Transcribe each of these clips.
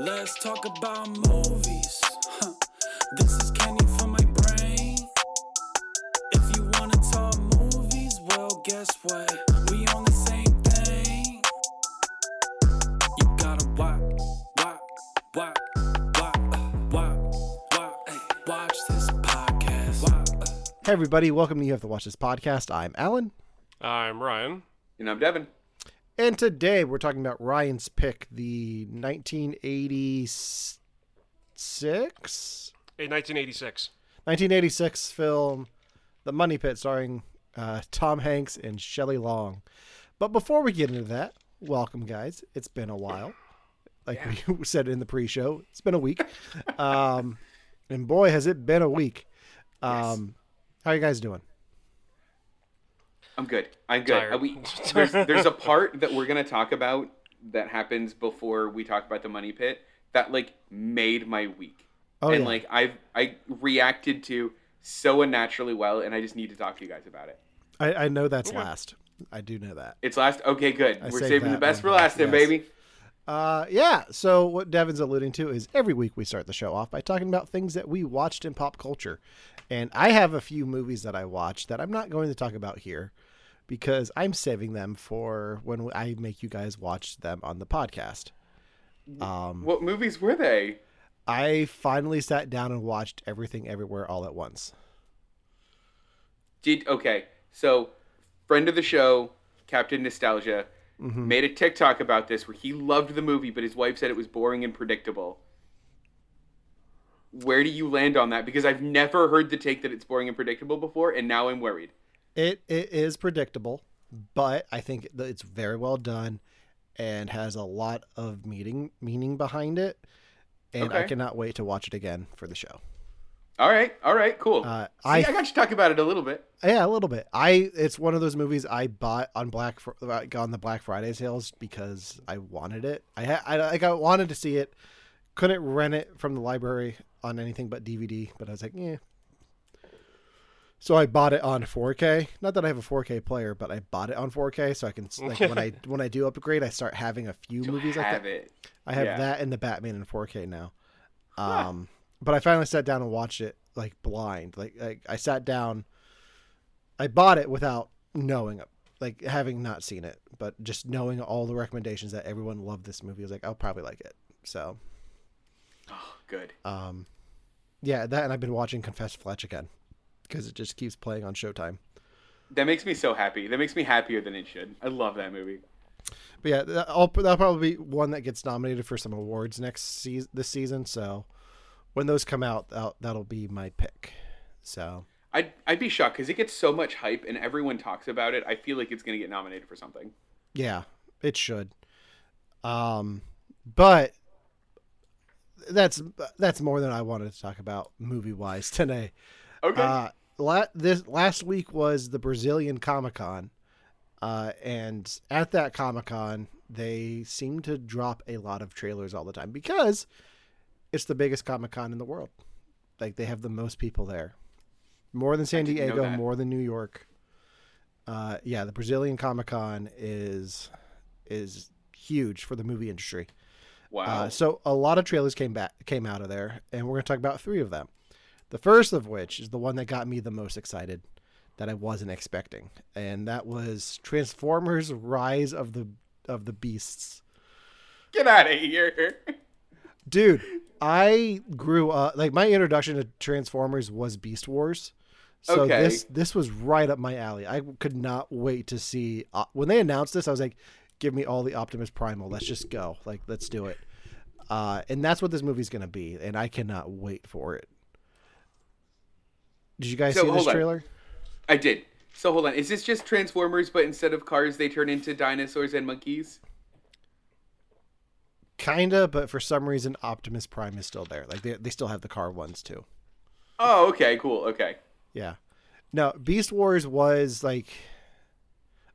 Let's talk about movies. Huh. This is candy for my brain. If you wanna talk movies, well, guess what? We on the same thing. You gotta watch, watch, watch, watch, watch, watch, hey, watch this podcast. Watch. Hey everybody, welcome to You Have to Watch This podcast. I'm Alan, I'm Ryan. And I'm Devin. And today we're talking about Ryan's pick, the 1986, In 1986. 1986 film, The Money Pit, starring uh, Tom Hanks and Shelley Long. But before we get into that, welcome guys. It's been a while, like we said in the pre-show. It's been a week, um, and boy has it been a week. Um, How are you guys doing? I'm good. I'm good. Tired. Uh, we, there's, there's a part that we're gonna talk about that happens before we talk about the money pit that like made my week. Oh and yeah. like I've I reacted to so unnaturally well, and I just need to talk to you guys about it. I, I know that's last. I do know that. It's last. Okay, good. I We're saving the best for last, then, yes. baby. Uh, yeah. So what Devin's alluding to is every week we start the show off by talking about things that we watched in pop culture, and I have a few movies that I watched that I'm not going to talk about here because I'm saving them for when I make you guys watch them on the podcast. Um, What movies were they? I finally sat down and watched Everything Everywhere All at Once. Did okay. So, friend of the show, Captain Nostalgia, Mm-hmm. made a TikTok about this where he loved the movie, but his wife said it was boring and predictable. Where do you land on that? Because I've never heard the take that it's boring and predictable before, and now I'm worried. It it is predictable, but I think it's very well done and has a lot of meaning meaning behind it. And I cannot wait to watch it again for the show. All right, all right, cool. Uh, See, I- I, got you talk about it a little bit. Yeah, a little bit. I it's one of those movies I bought on Black like on the Black Friday sales because I wanted it. I had I like I wanted to see it. Couldn't rent it from the library on anything but DVD, but I was like, yeah. So I bought it on 4K. Not that I have a 4K player, but I bought it on 4K so I can like when I when I do upgrade, I start having a few To movies like have that. it. I have Yeah. that and the Batman in 4K now. Um, but I finally sat down and watched it like blind. Like, like I sat down. I bought it without knowing, like having not seen it, but just knowing all the recommendations that everyone loved this movie. I was like, I'll probably like it. So, Oh, good. um, yeah, that and I've been watching Confess Fletch again because it just keeps playing on Showtime. That makes me so happy. That makes me happier than it should. I love that movie. But yeah, that- I'll, that'll probably be one that gets nominated for some awards next season. This season, so when those come out, that'll, that'll be my pick. So I'd I'd be shocked because it gets so much hype and everyone talks about it. I feel like it's gonna get nominated for something. yeah, it should. Um, but that's that's more than I wanted to talk about movie wise today. Okay. Uh, la- this last week was the Brazilian Comic Con, uh, and at that Comic Con, they seem to drop a lot of trailers all the time because it's the biggest Comic Con in the world. Like they have the most people there, more than San Diego, more than New York. Uh, yeah, the Brazilian Comic Con is is huge for the movie industry. wow. Uh, so a lot of trailers came back came out of there, and we're going to talk about three of them. The first of which is the one that got me the most excited that I wasn't expecting, and that was Transformers: Rise of the of the Beasts. get out of here. Dude, I grew up like my introduction to Transformers was Beast Wars. So Okay. this this was right up my alley. I could not wait to see uh, when they announced this. I was like, "Give me all the Optimus Primal. Let's just go. Like, let's do it." Uh, and that's what this movie's gonna be, and I cannot wait for it. Did you guys So, see this on. trailer? I did. So hold on, is this just Transformers, but instead of cars, they turn into dinosaurs and monkeys? Kinda, but for some reason, Optimus Prime is still there. Like they they still have the car ones too. Oh, okay, cool, okay. Yeah. No, Beast Wars was like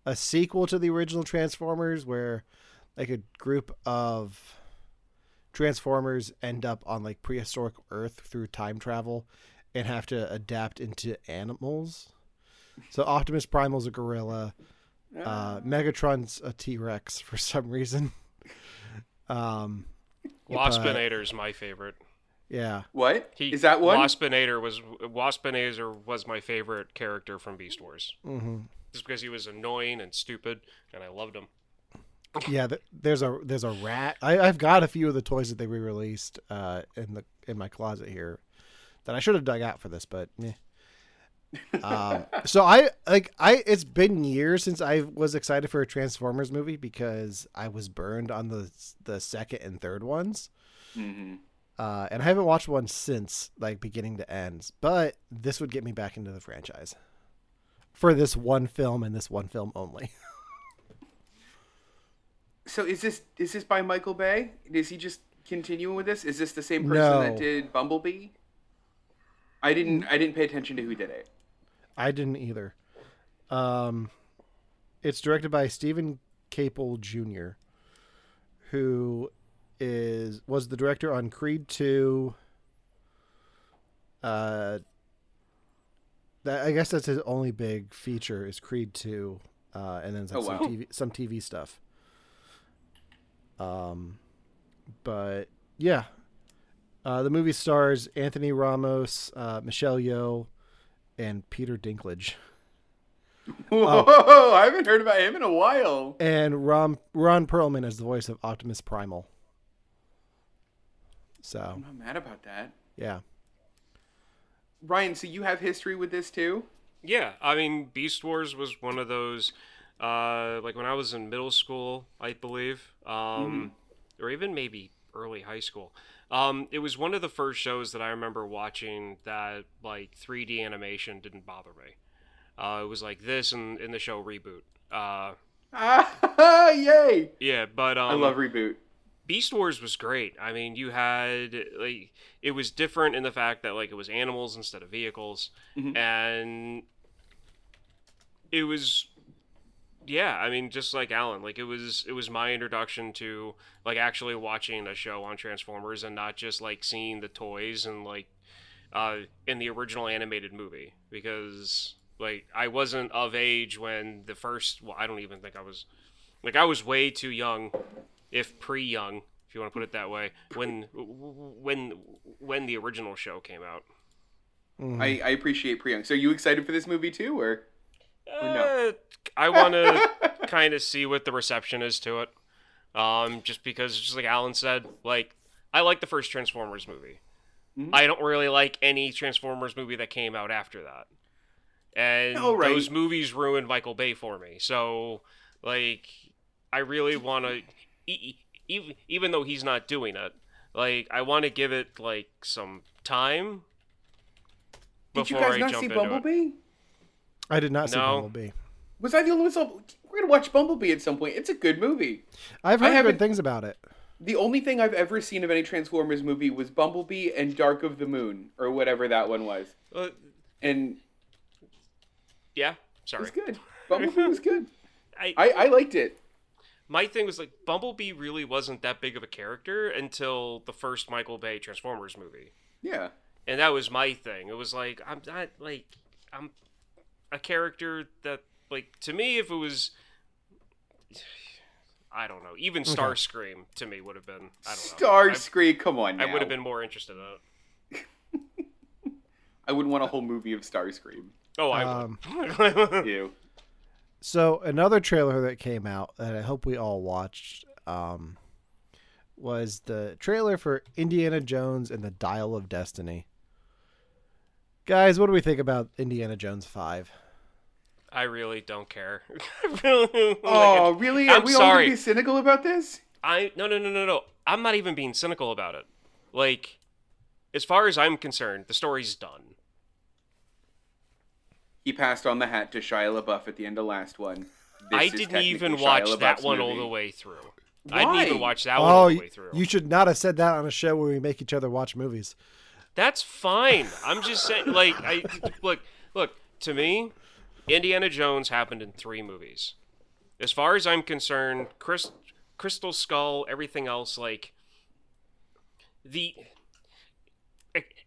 a sequel to the original Transformers where like a group of Transformers end up on like prehistoric Earth through time travel and have to adapt into animals. So Optimus Primal's a gorilla. Uh, Megatron's a T Rex for some reason. Um, is my favorite. yeah. What He, is that one? Waspinator was Waspinator was my favorite character from Beast Wars. hmm Just because he was annoying and stupid, and I loved him. Yeah, there's a there's a rat. I, I've got a few of the toys that they re-released uh, in the in my closet here that I should have dug out for this, but meh. um, so I like I it's been years since I was excited for a Transformers movie because I was burned on the the second and third ones. hmm Uh, and I haven't watched one since, like beginning to end. But this would get me back into the franchise for this one film and this one film only. So is this is this by Michael Bay? Is he just continuing with this? Is this the same person No. that did Bumblebee? I didn't I didn't pay attention to who did it. I didn't either. Um, it's directed by Steven Caple Jr., who is was the director on Creed two. Uh, that I guess that's his only big feature is Creed two, uh, and then some, Oh, wow. TV, some TV stuff. Um, but yeah, uh, the movie stars Anthony Ramos, uh, Michelle Yeoh, and Peter Dinklage. Whoa! I haven't heard about him in a while. And Ron Ron Perlman is the voice of Optimus Primal. So I'm not mad about that. yeah, Ryan, so you have history with this too? Yeah, I mean, Beast Wars was one of those, uh, like when I was in middle school, I believe, um, or even maybe early high school. Um, it was one of the first shows that I remember watching that like 3D animation didn't bother me. Uh, it was like this and in the show Reboot. Uh, Ah, yay! yeah, but um, I love reboot. Beast Wars was great. I mean, you had like it was different in the fact that like it was animals instead of vehicles, Mhm. and it was yeah. I mean, just like Alan, like it was it was my introduction to like actually watching a show on Transformers and not just like seeing the toys and like uh, in the original animated movie because like I wasn't of age when the first. Well, I don't even think I was. Like I was way too young if pre-young, if you want to put it that way, when when when the original show came out. Mhm. I, I appreciate pre-young. So are you excited for this movie too, or? No? Uh, I want to kind of see what the reception is to it. Um, just because, just like Alan said, like I like the first Transformers movie. Mhm. I don't really like any Transformers movie that came out after that. And Oh, right. those movies ruined Michael Bay for me. So, like, I really want to, even even though he's not doing it, like I want to give it like some time. Did you guys I not see into it. Bumblebee? I did not see No. Bumblebee. Was I the only one? who saw- We're gonna watch Bumblebee at some point. It's a good movie. I've heard haven't- good things about it. The only thing I've ever seen of any Transformers movie was Bumblebee and Dark of the Moon, or whatever that one was, Uh, and yeah, it sorry. was good. Bumblebee was good. I, I, I liked it. my thing was like Bumblebee really wasn't that big of a character until the first Michael Bay Transformers movie, Yeah. and that was my thing. It was like I'm not like I'm a character that like to me if it was I don't know even Starscream to me would have been I don't know Starscream, come on I, now. I would have been more interested in it. I wouldn't want a whole movie of Starscream. Oh, I Um, would. Ew. So another trailer that came out that I hope we all watched um, was the trailer for Indiana Jones and the Dial of Destiny. Guys, what do we think about Indiana Jones Five? I really don't care. Oh, like, Oh, really? Are I'm we all sorry. gonna be cynical about this? I no no no no no. I'm not even being cynical about it. Like, as far as I'm concerned, the story's done. he passed on the hat to Shia LaBeouf at the end of last one. This I didn't even Shia watch that LaBeouf's one all the way through. I didn't even Why? watch that one Oh, all the way through. you should not have said that on a show where we make each other watch movies. That's fine. I'm just saying, like, I look, look. To me, Indiana Jones happened in three movies. As far as I'm concerned, Chris, Crystal Skull, everything else, like the,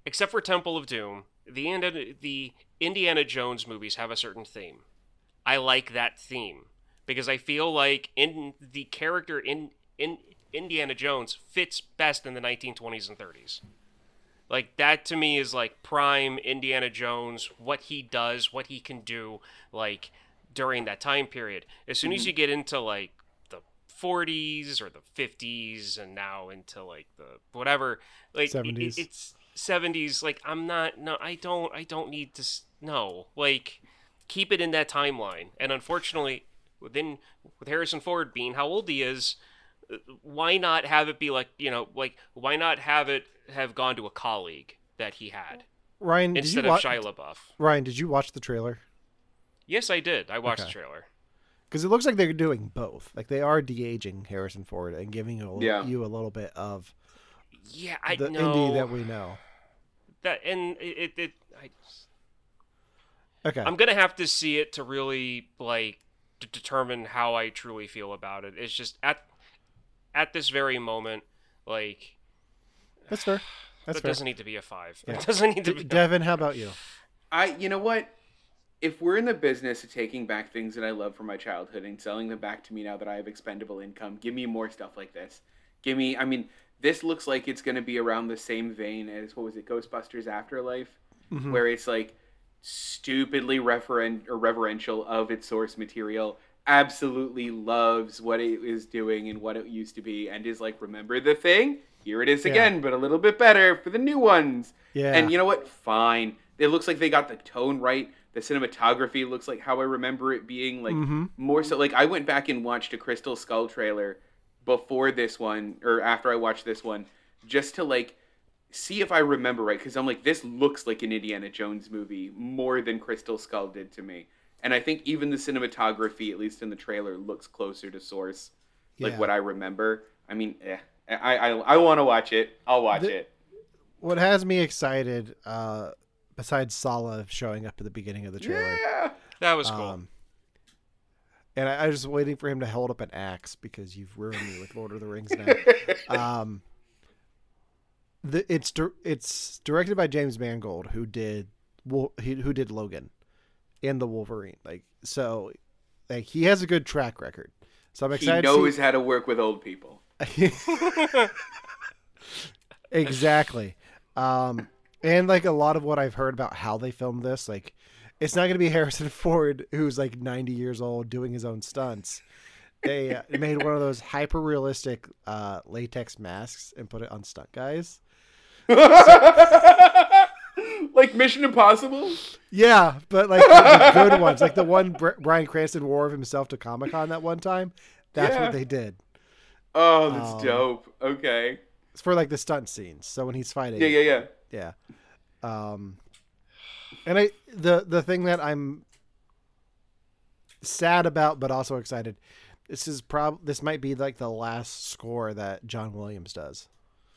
except for Temple of Doom, the the Indiana Jones movies have a certain theme. I like that theme because I feel like in the character in in Indiana Jones fits best in the 1920s and 30s. Like that to me is like prime Indiana Jones, what he does, what he can do, like during that time period. As soon as mm-hmm. you get into like the 40s or the 50s, and now into like the whatever, like it- 70s. it's 70s. Like I'm not, no, I don't, I don't need to, s- no, like keep it in that timeline. And unfortunately, within with Harrison Ford being how old he is, why not have it be like you know, like why not have it have gone to a colleague that he had Ryan, did instead you of watch? Shia LaBeouf? Ryan, did you watch the trailer? Yes, I did. I watched Okay. the trailer. Because it looks like they're doing both. Like they are de aging Harrison Ford and giving you a, Yeah. you a little bit of Yeah, I the know indie that we know. that, and it, it, it I, Okay. I'm gonna have to see it to really like to determine how I truly feel about it. It's just at at this very moment, like That's fair. That's that fair. doesn't need to be a five. Yeah. It doesn't need to be. Devin, how about you? I, you know what? If we're in the business of taking back things that I love from my childhood and selling them back to me now that I have expendable income, give me more stuff like this. Give me, I mean, this looks like it's going to be around the same vein as what was it, Ghostbusters Afterlife, Mm-hmm. where it's like stupidly referen- or reverential of its source material, absolutely loves what it is doing and what it used to be, and is like, remember the thing? Here it is Yeah. again, but a little bit better for the new ones. Yeah. And you know what? Fine. It looks like they got the tone right. The cinematography looks like how I remember it being. Like Mhm. more so. Like I went back and watched a Crystal Skull trailer before this one, or after I watched this one, just to like see if I remember right. Because I'm like, this looks like an Indiana Jones movie more than Crystal Skull did to me. And I think even the cinematography, at least in the trailer, looks closer to source, like Yeah. what I remember. I mean, eh, I I, I want to watch it. I'll watch The- it. What has me excited, uh, besides Sallah showing up at the beginning of the trailer, Yeah. That was cool. um, and I, I was waiting for him to hold up an axe because you've ruined me with Lord of the Rings now. um, the it's it's directed by James Mangold, who did who did Logan and the Wolverine. Like so, like he has a good track record. So I'm excited. he knows to how to work with old people. exactly. Um, and like a lot of what I've heard about how they filmed this, like it's not going to be Harrison Ford who's like 90 years old doing his own stunts. They uh, made one of those hyper realistic uh, latex masks and put it on stunt guys. like Mission Impossible. Yeah, but like the good ones, like the one Br- Bryan Cranston wore of himself to Comic Con that one time. That's Yeah. what they did. Oh, that's Um, dope. Okay. It's for like the stunt scenes. So when he's fighting, Yeah, yeah, yeah. yeah. Um, and I the the thing that I'm sad about, but also excited. This is prob this might be like the last score that John Williams does.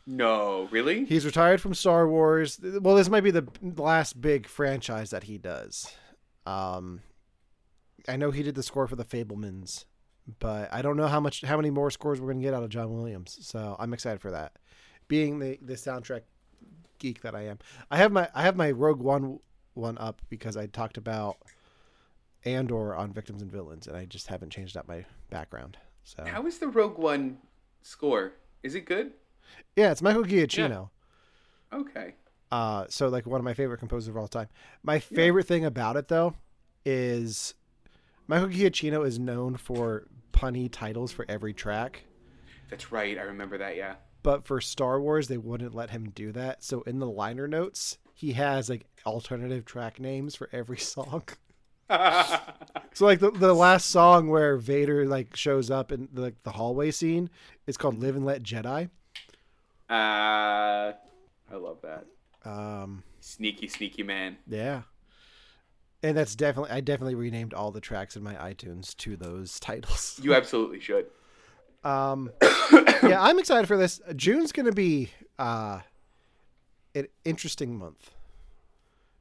No, really? He's retired from Star Wars. Well, this might be the last big franchise that he does. Um, I know he did the score for the Fabelmans, but I don't know how much how many more scores we're gonna get out of John Williams. So I'm excited for that. Being the the soundtrack geek that I am, I have my I have my Rogue One one up because I talked about Andor on Victims and Villains, and I just haven't changed up my background. So How is the Rogue One score? Is it good? Yeah, it's Michael Giacchino. Okay. Uh, so like one of my favorite composers of all time. My favorite thing about it though is Michael Giacchino is known for punny titles for every track, That's right. I remember that, yeah. but for Star Wars they wouldn't let him do that. So in the liner notes, he has like alternative track names for every song. So like the, the last song where Vader like shows up in the, like the hallway scene, it's called "Live and Let Jedi." Uh, I love that. Um, Sneaky, sneaky man. Yeah. And that's definitely I definitely renamed all the tracks in my iTunes to those titles. You absolutely should. Um, yeah, I'm excited for this. June's going to be uh, an interesting month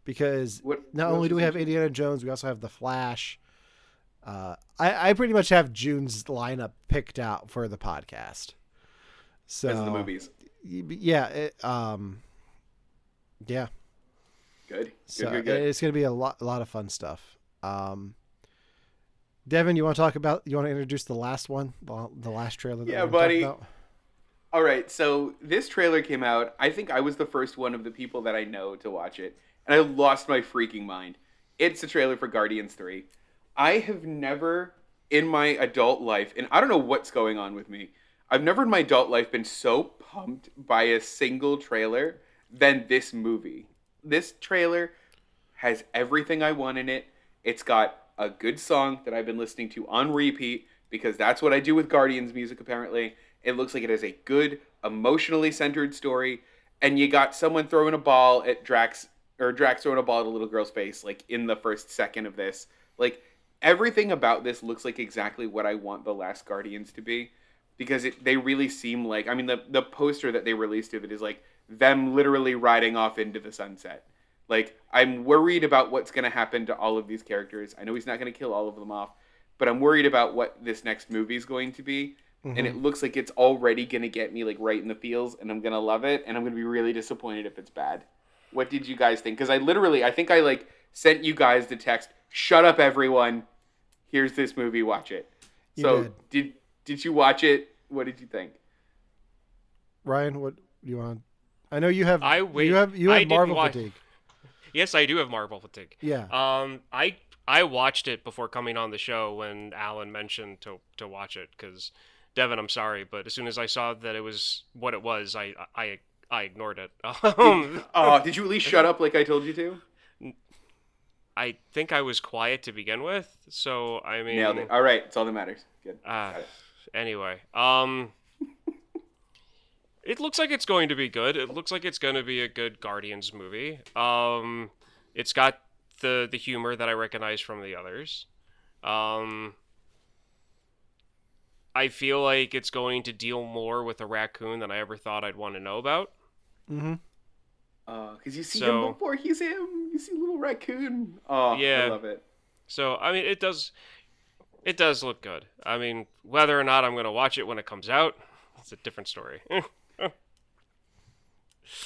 because What- not what only do we have Indiana Jones, we also have The Flash. Uh, I, I pretty much have June's lineup picked out for the podcast. So the movies. Yeah, it, um, yeah. Good. Good, So good, good. it's going to be a lot, a lot of fun stuff. Um, Devin, you want to talk about? You want to introduce the last one, the, the last trailer? That Yeah, we're gonna talk buddy. All right, so this trailer came out. I think I was the first one of the people that I know to watch it, and I lost my freaking mind. It's a trailer for Guardians 3. I have never in my adult life, and I don't know what's going on with me, I've never in my adult life been so pumped by a single trailer than this movie. This trailer has everything I want in it. It's got a good song that I've been listening to on repeat because that's what I do with Guardians music apparently. It looks like it has a good, emotionally centered story, and you got someone throwing a ball at Drax or Drax throwing a ball at a little girl's face like in the first second of this. Like everything about this looks like exactly what I want the last Guardians to be because it, they really seem like I mean the the poster that they released of it is like them literally riding off into the sunset. Like I'm worried about what's going to happen to all of these characters. I know he's not going to kill all of them off, but I'm worried about what this next movie is going to be. And it mm-hmm. looks like it's already going to get me like right in the feels and I'm going to love it and I'm going to be really disappointed if it's bad. What did you guys think? Cuz I literally I think I like sent you guys the text, "Shut up everyone. Here's this movie, watch it." You so, did. did did you watch it? What did you think? Ryan, what do you want? I know you have. I wait- You have you have didn't Marvel watch- fatigue. Yes, I do have Marvel fatigue. Yeah. Um, I I watched it before coming on the show when Alan mentioned to to watch it because Devin, I'm sorry, but as soon as I saw that it was what it was, I I I ignored it. Um, Oh, did you at least shut up like I told you to? I think I was quiet to begin with, so I mean, Nailed it. All right, it's all that matters. Good. Uh, Got it. Anyway, um, it looks like it's going to be good. It looks like it's going to be a good Guardians movie. Um, it's got the the humor that I recognize from the others. Um, I feel like it's going to deal more with a raccoon than I ever thought I'd want to know about. Mm-hmm. because you see So- him before he's him. You see little raccoon. Oh, yeah. I love it. So I mean, it does, it does look good. I mean, whether or not I'm going to watch it when it comes out, it's a different story.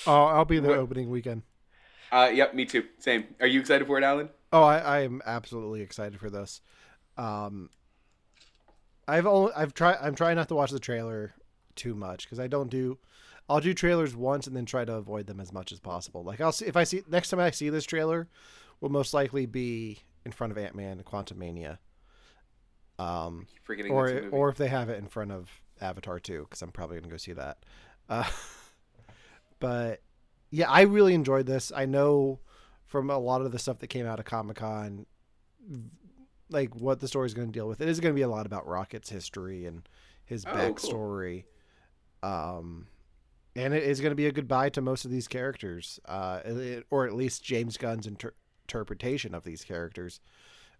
Oh, I'll be there What- opening weekend. Uh, yep, me too. Same. Are you excited for it, Alan? Oh, I, I am absolutely excited for this. Um, I've only I've tried I'm trying not to watch the trailer too much because I don't do. I'll do trailers once and then try to avoid them as much as possible. Like I'll see if I see next time I see this trailer, will most likely be in front of Ant Man and Quantumania. Um, or or if they have it in front of Avatar too, because I'm probably gonna go see that. Uh, but yeah, I really enjoyed this. I know from a lot of the stuff that came out of Comic Con, like what the story is going to deal with. It is going to be a lot about Rocket's history and his Oh, cool. backstory. Um, and it is going to be a goodbye to most of these characters, uh, it- or at least James Gunn's inter- interpretation of these characters.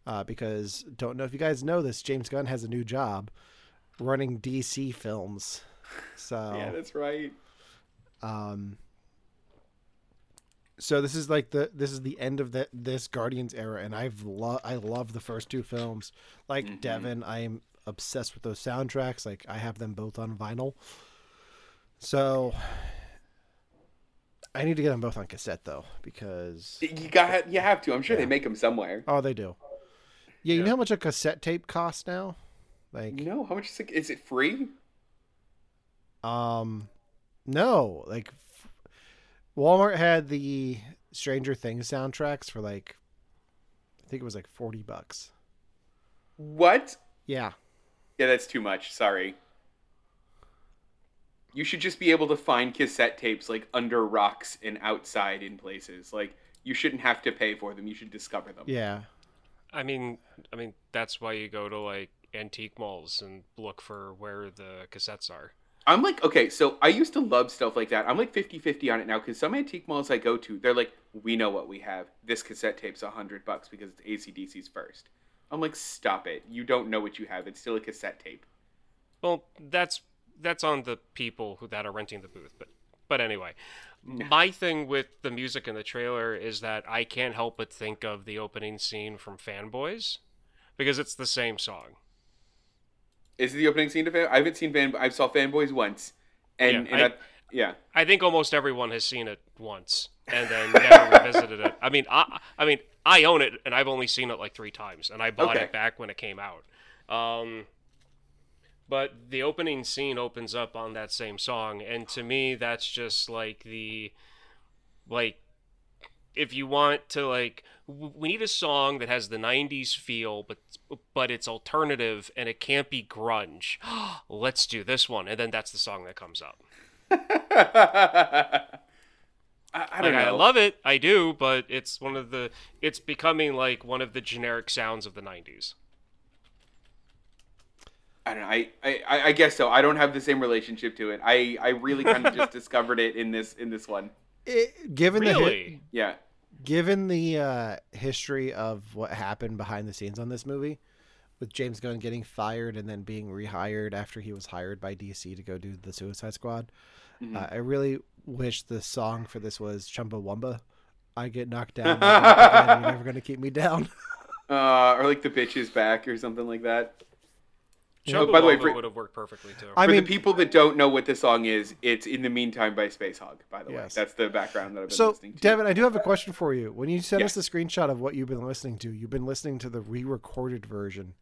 Uh, because don't know if you guys know this, James Gunn has a new job running DC films. So yeah, that's right. um so this is like the this is the end of the, this Guardians era and I've lo- I love the first two films. Like Mhm. Devin, I am obsessed with those soundtracks. Like I have them both on vinyl. So I need to get them both on cassette though because You got. You have to. I'm sure Yeah. they make them somewhere. oh they do. Yeah, you Yeah. know how much a cassette tape costs now? Like No, how much is it? Is it free? Um, no, like Walmart had the Stranger Things soundtracks for like, I think it was like forty bucks. What? Yeah, Yeah, that's too much. Sorry. You should just be able to find cassette tapes like under rocks and outside in places. Like you shouldn't have to pay for them. You should discover them. yeah, I mean, I mean that's why you go to like antique malls and look for where the cassettes are. I'm like, okay, so I used to love stuff like that. I'm like 50 50 on it now because some antique malls I go to, they're like we know what we have. This cassette tape's a hundred bucks because it's ACDC's first. I'm like, stop it. You don't know what you have. It's still a cassette tape. Well, that's that's on the people who that are renting the booth, but but anyway, my thing with the music in the trailer is that I can't help but think of the opening scene from Fanboys because it's the same song. Is it the opening scene to fan? I haven't seen fan. I saw fanboys once, and Yeah, and I- I, yeah. I think almost everyone has seen it once and then never revisited it. I mean, I, I mean, I own it and I've only seen it like three times, and I bought Okay. it back when it came out. Um, but the opening scene opens up on that same song, and to me, that's just like the, like, if you want to like, we need a song that has the '90s feel, but but it's alternative and it can't be grunge. Let's do this one, and then that's the song that comes up. I, I don't like, know. I love it, I do, but it's one of the it's becoming like one of the generic sounds of the '90s. I don't know. I, I, I guess so. I don't have the same relationship to it. I, I really kind of just discovered it in this in this one. It, given the hi- Yeah. given the uh, history of what happened behind the scenes on this movie, with James Gunn getting fired and then being rehired after he was hired by DC to go do the Suicide Squad, uh, I really wish the song for this was Chumbawamba. I get knocked down, I get up again, you're never gonna keep me down. Uh, or like the bitch is back or something like that. Chumbawamba Oh, by the way, for- would have worked perfectly too. I For mean, the people that don't know what this song is, it's "In the Meantime" by Spacehog. By the way, that's the background that I've been so listening to. Devin, I do have a question for you. When you sent us Yes. the screenshot of what you've been listening to, you've been listening to the re-recorded version.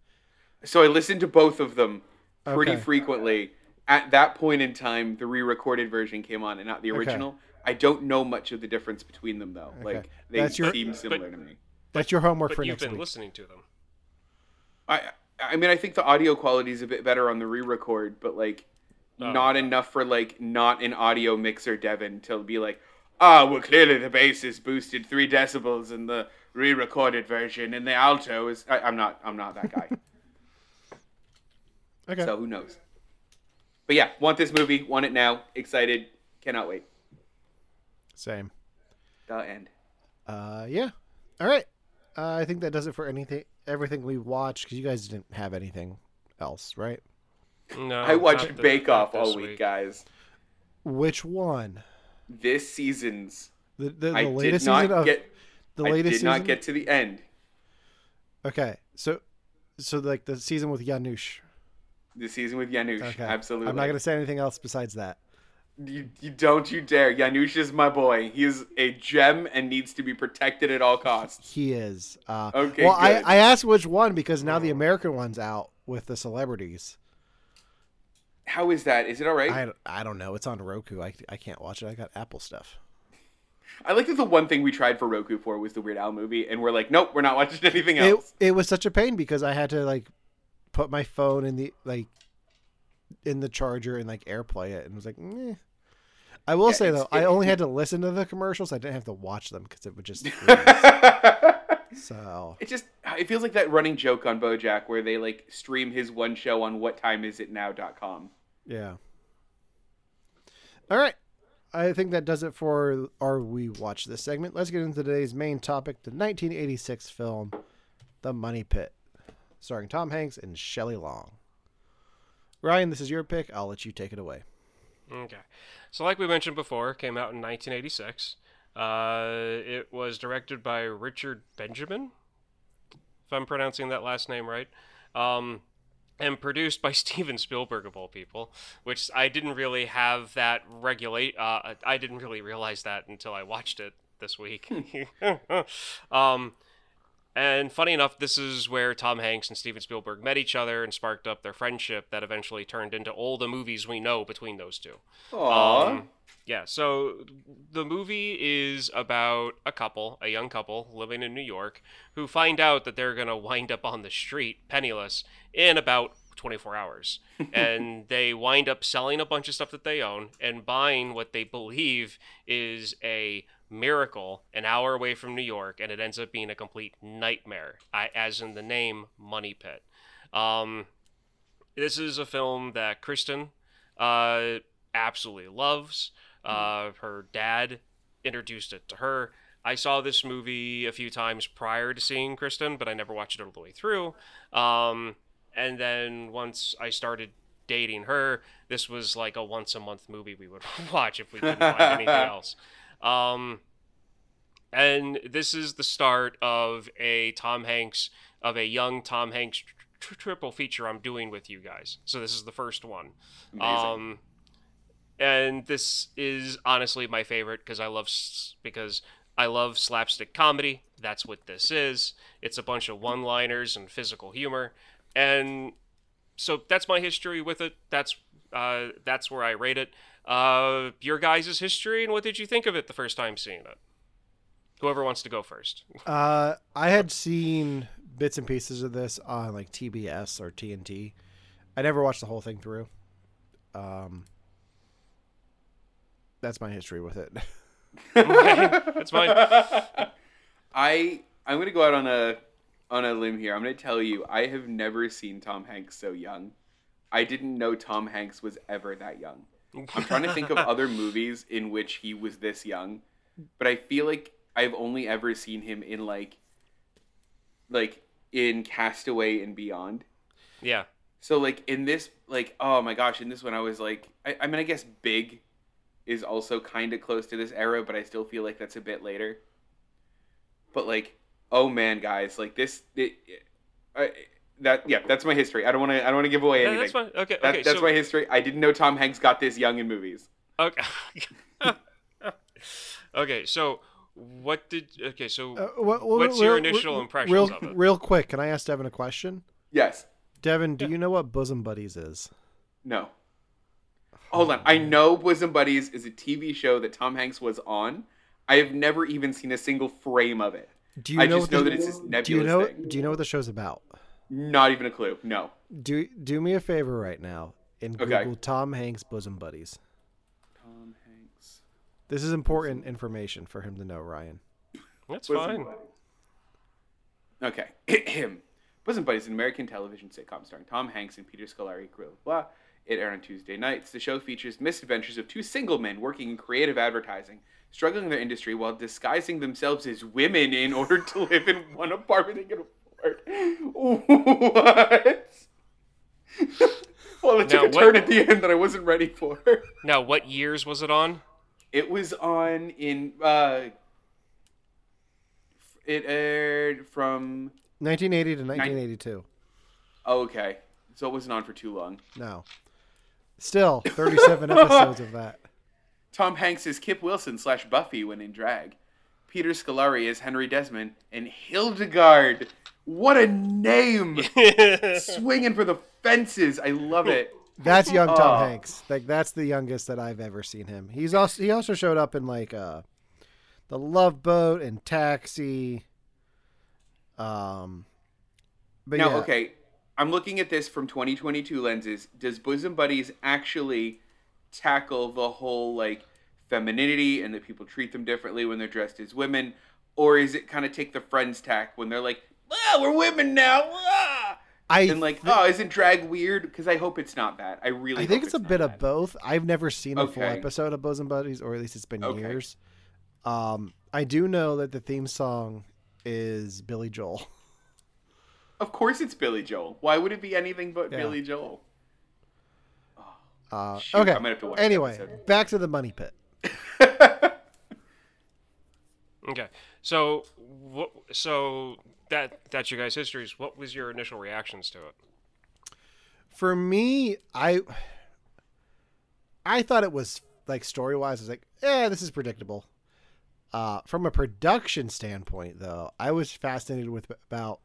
So I listened to both of them pretty Okay. frequently. At that point in time, the re-recorded version came on and not the Okay. original. I don't know much of the difference between them though. Okay. Like they That's your- seem similar to me. That's your homework but for you've next been week. listening to them. I I mean I think the audio quality is a bit better on the re-record, but like Oh. not enough for like not an audio mixer Devin to be like, ah, well clearly the bass is boosted three decibels in the re-recorded version, and the alto is. I, I'm not. I'm not that guy. Okay. so who knows? But yeah, want this movie, want it now, excited, cannot wait. Same. The end. Uh, yeah. All right. Uh, I think that does it for anything, everything we watched. Because you guys didn't have anything else, right? No, I watched not Bake Off all this week, guys. Which one? This season's. The the, the I did latest not season of get. the I latest did not season? get to the end. Okay, so so like the season with Janusz. The season with Janusz, Okay, Absolutely. I'm not gonna say anything else besides that. You, you don't you dare. Janusz is my boy. He is a gem and needs to be protected at all costs. He is. Uh, Okay, Well, I good. I asked which one because now the American one's out with the celebrities. How is that? Is it all right? I, I, I don't know. It's on Roku. I, I can't watch it. I got Apple stuff. I like that the one thing we tried for Roku for was the Weird Al movie, and we're like, nope, we're not watching anything else. it was such a pain because I had to like put my phone in the like in the charger and like AirPlay it and was like, eh. I will Yeah, say though, I only had to listen to the commercials. I didn't have to watch them because it would just. so it just it feels like that running joke on BoJack where they like stream his one show on whattimeisitnow.com. yeah. All right. I think that does it for our we watch this segment. Let's get into today's main topic: the 1986 film, The Money Pit, starring Tom Hanks and Shelley Long. Ryan, this is your pick. I'll let you take it away. Okay. So, like we mentioned before, it came out in 1986. Uh, it was directed by Richard Benjamin, if I'm pronouncing that last name right, um, and produced by Steven Spielberg of all people. Which I didn't really have that regulate. Uh, I didn't really realize that until I watched it this week. um, and funny enough, this is where Tom Hanks and Steven Spielberg met each other and sparked up their friendship that eventually turned into all the movies we know between those two. Aww. Um, yeah, so the movie is about a couple, a young couple living in New York, who find out that they're going to wind up on the street penniless in about 24 hours. and they wind up selling a bunch of stuff that they own and buying what they believe is a miracle an hour away from New York, and it ends up being a complete nightmare, I, as in the name Money Pit. Um, this is a film that Kristen uh, absolutely loves. Uh, her dad introduced it to her. I saw this movie a few times prior to seeing Kristen, but I never watched it all the way through. Um, and then once I started dating her, this was like a once a month movie we would watch if we couldn't find anything else. Um, and this is the start of a Tom Hanks of a young Tom Hanks tr- triple feature I'm doing with you guys. So this is the first one. Amazing. Um, and this is honestly my favorite because I love s- because I love slapstick comedy. That's what this is. It's a bunch of one-liners and physical humor, and so that's my history with it. That's uh, that's where I rate it. Uh, your guys' history and what did you think of it the first time seeing it? Whoever wants to go first. Uh, I had seen bits and pieces of this on like TBS or TNT. I never watched the whole thing through. Um, that's my history with it. okay, that's fine. I I'm gonna go out on a on a limb here. I'm gonna tell you I have never seen Tom Hanks so young. I didn't know Tom Hanks was ever that young. I'm trying to think of other movies in which he was this young, but I feel like I've only ever seen him in like like in Castaway and Beyond. Yeah. So like in this like oh my gosh, in this one I was like I, I mean I guess Big is also kind of close to this era, but I still feel like that's a bit later. But like oh man, guys, like this it, I, that yeah, that's my history. I don't want to I don't want to give away Yeah, anything. that's fine. Okay. That- okay. that's so, my history. I didn't know Tom Hanks got this young in movies. Okay. okay. So, what did? Okay. So, Uh, wha- wha- What's your real- initial real- impressions real, of it? Real quick, can I ask Devin a question? Yes. Devin, do you know what Bosom Buddies is? No. Hold on. I know Bosom Buddies is a TV show that Tom Hanks was on. I have never even seen a single frame of it. Do you I know just know the, that it's this nebulous Do you know? thing. Do you know what the show's about? Not even a clue. No. Do do me a favor right now and Okay. Google Tom Hanks Bosom Buddies. Tom Hanks. This is important information for him to know, Ryan. that's Bosom fine. Buddies. Okay. Bosom Buddies is an American television sitcom starring Tom Hanks and Peter Scolari. Blah, blah. It aired on Tuesday nights. The show features misadventures of two single men working in creative advertising, struggling in their industry while disguising themselves as women in order to live in one apartment they can afford. What? well, it took Now, a turn at the end that I wasn't ready for. Now, what years was it on? It was on in. Uh, it aired from 1980 to 1982. Oh, okay. So it wasn't on for too long. No. Still, 37 episodes of that. Tom Hanks is Kip Wilson slash Buffy when in drag. Peter Scolari is Henry Desmond, and Hildegard. What a name! Swinging for the fences. I love it. That's young Tom Oh. Hanks. Like that's the youngest that I've ever seen him. He's also he also showed up in like uh The Love Boat and Taxi. Um but Now, yeah, okay, I'm looking at this from 2022 lenses. Does Bosom Buddies actually tackle the whole like femininity and that people treat them differently when they're dressed as women, or is it kind of take the Friends tack when they're like, "Ah, we're women now," ah! I and like, thi- "Oh, isn't drag weird?" Because I hope it's not that. I really. I think hope it's a not bit of both. I've never seen a full episode of Bosom Buddies, or at least it's been Okay. years. Um, I do know that the theme song is Billy Joel. Of course, it's Billy Joel. Why would it be anything but Yeah. Billy Joel? Uh, Shoot, okay. I'm have to watch anyway, back to the Money Pit. Okay. So, what? So that that's your guys' histories. What was your initial reactions to it? For me, I I thought it was like story wise, I was like, eh, this is predictable. Uh, from a production standpoint, though, I was fascinated with about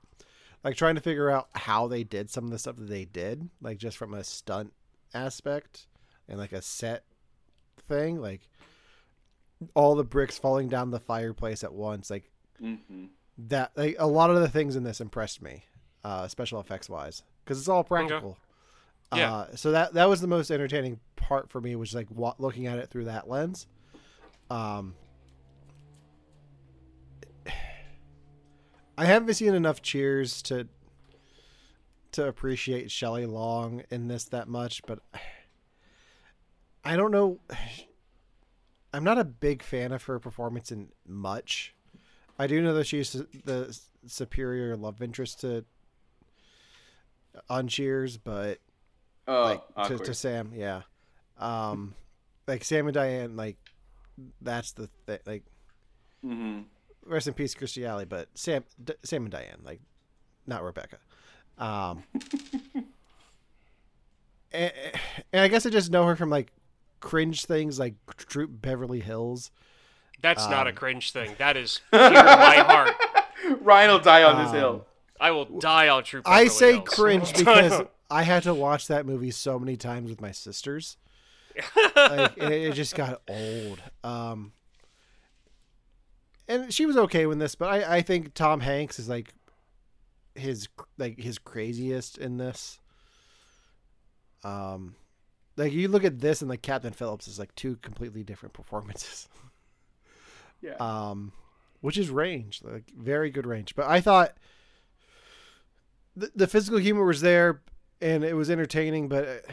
like trying to figure out how they did some of the stuff that they did, like just from a stunt aspect and like a set thing, like all the bricks falling down the fireplace at once, like hmm that. Like a lot of the things in this impressed me, uh, special effects wise, because it's all practical. Yeah. Uh, so that that was the most entertaining part for me, was like wa- looking at it through that lens. Um, I haven't seen enough Cheers to to appreciate Shelley Long in this that much, but I don't know. I'm not a big fan of her performance in much. I do know that she's the superior love interest to on Cheers, but Oh, like to, to Sam, yeah. Um, like Sam and Diane, like that's the thing. Like hmm rest in peace, Kirstie Alley, but Sam, D- Sam and Diane, like not Rebecca. Um, and, and I guess I just know her from like cringe things like Troop Beverly Hills. That's not a Um, cringe thing. That is pure my heart. Ryan will die on this Um, hill. I will die on True. I say Hills. cringe because I had to watch that movie so many times with my sisters. like it, it just got old. Um, and she was okay with this, but I, I think Tom Hanks is like his like his craziest in this. Um, like you look at this and like Captain Phillips is like two completely different performances. Yeah. Um, which is range, like very good range. But I thought the, the physical humor was there and it was entertaining, but uh,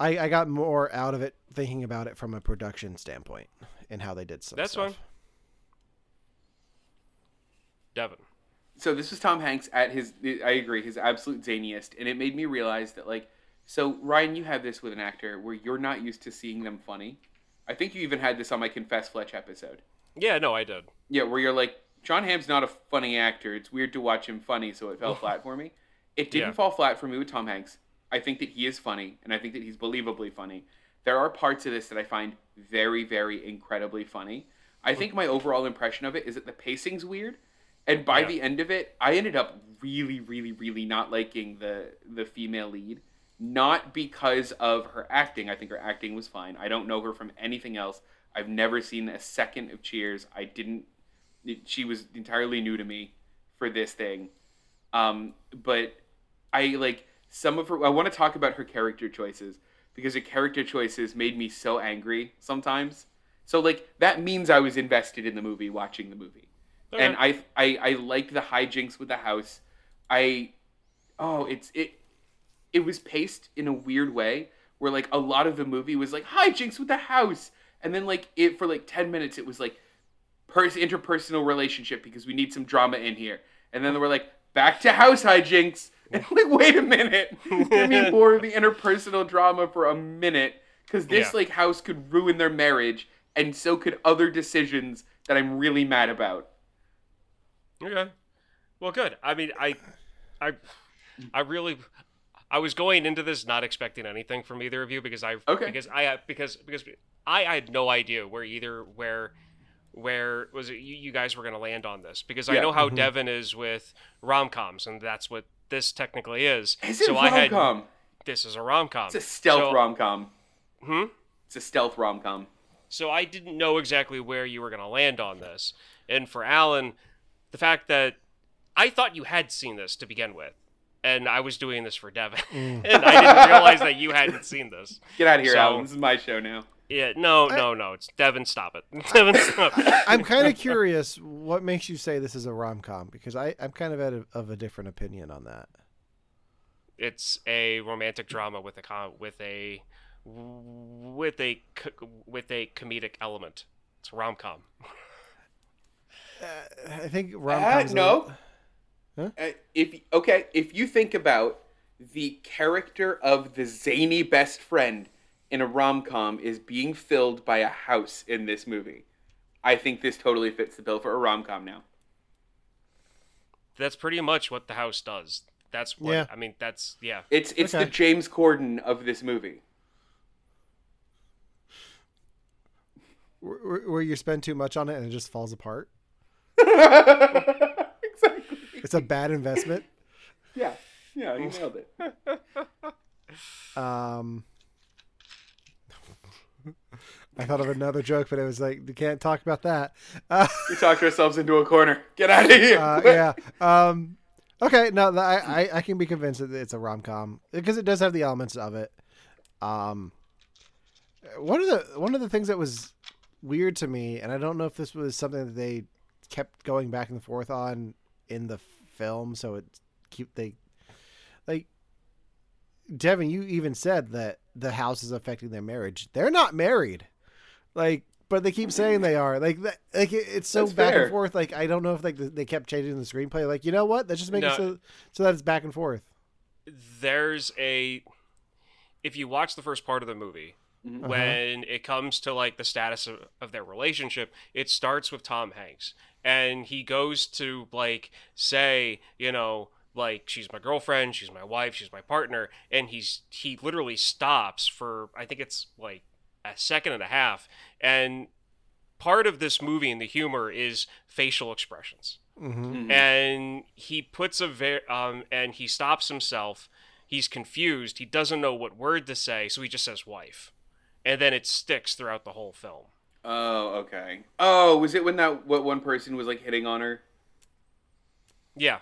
I I got more out of it thinking about it from a production standpoint and how they did some That's stuff. fine. Devin. so this was Tom Hanks at his I agree his absolute zaniest and it made me realize that like so Ryan you have this with an actor where you're not used to seeing them funny. I think you even had this on my Confess Fletch episode. Yeah, no, I did. Yeah, where you're like Jon Hamm's not a funny actor. It's weird to watch him funny, so it fell flat for me. It didn't Yeah. fall flat for me with Tom Hanks. I think that he is funny and I think that he's believably funny. There are parts of this that I find very very incredibly funny. I think my overall impression of it is that the pacing's weird. And by Yeah. the end of it, I ended up really, really, really not liking the the female lead. Not because of her acting. I think her acting was fine. I don't know her from anything else. I've never seen a second of Cheers. I didn't. it- she was entirely new to me for this thing. Um, but I like some of her. I want to talk about her character choices because her character choices made me so angry sometimes. So like that means I was invested in the movie, watching the movie Okay. and I, I I liked the hijinks with the house. I oh it's it it was paced in a weird way where like a lot of the movie was like hijinks with the house, and then like it for like ten minutes it was like pers- interpersonal relationship because we need some drama in here, and then they were like back to house hijinks. And I'm like wait a minute, give me more of the interpersonal drama for a minute because this Yeah. like house could ruin their marriage, and so could other decisions that I'm really mad about. Okay. Well, good. I mean, I, I, I really, I was going into this not expecting anything from either of you because I, Okay. because I, because because I, I had no idea where either where, where was it you, you guys were going to land on this because I know how Mhm. Devin is with rom coms and that's what this technically is. Is it so rom I had com? this is a rom com. It's a stealth so, rom com. Hmm. It's a stealth rom com. So I didn't know exactly where you were going to land on this. And for Alan, the fact that I thought you had seen this to begin with, and I was doing this for Devin, and I didn't realize that you hadn't seen this. Get out of here, So- Alan. This is my show now. Yeah, no, no, no. It's Devin. Stop it, Devin. Stop. I'm kind of curious what makes you say this is a rom com because I I'm kind of at a, of a different opinion on that. It's a romantic drama with a com- with a with a with a comedic element. It's a rom com. I think rom Uh, coms. no. Huh? Uh, if okay, if you think about the character of the zany best friend in a rom com is being filled by a house in this movie, I think this totally fits the bill for a rom com now. That's pretty much what the house does. That's what Yeah. I mean. That's yeah. It's it's the James Corden of this movie. where, where you spend too much on it and it just falls apart. It's a bad investment. Yeah. Yeah, you nailed it. Um, I thought of another joke, but it was like you can't talk about that. Uh, We talked ourselves into a corner. Get out of here. uh, yeah. Um, okay. No, I, I I can be convinced that it's a rom com because it does have the elements of it. Um, one of the one of the things that was weird to me, and I don't know if this was something that they kept going back and forth on in the film, so it keep they like Devin. You even said that the house is affecting their marriage. They're not married. Like but they keep saying they are. Like, that, like it, it's so That's back fair. and forth. Like, I don't know if like they kept changing the screenplay. Like, you know what? Let's just make No. it so so that it's back and forth. there's a if you watch the first part of the movie Uh-huh. when it comes to like the status of, of their relationship it starts with tom hanks and he goes to like say you know like she's my girlfriend she's my wife she's my partner and he's he literally stops for i think it's like a second and a half and part of this movie and the humor is facial expressions. Mm-hmm. and he puts a ver- um and he stops himself. He's confused. He doesn't know what word to say so he just says wife. And then it sticks throughout the whole film Oh, okay. Oh, was it when that what one person was like hitting on her? yeah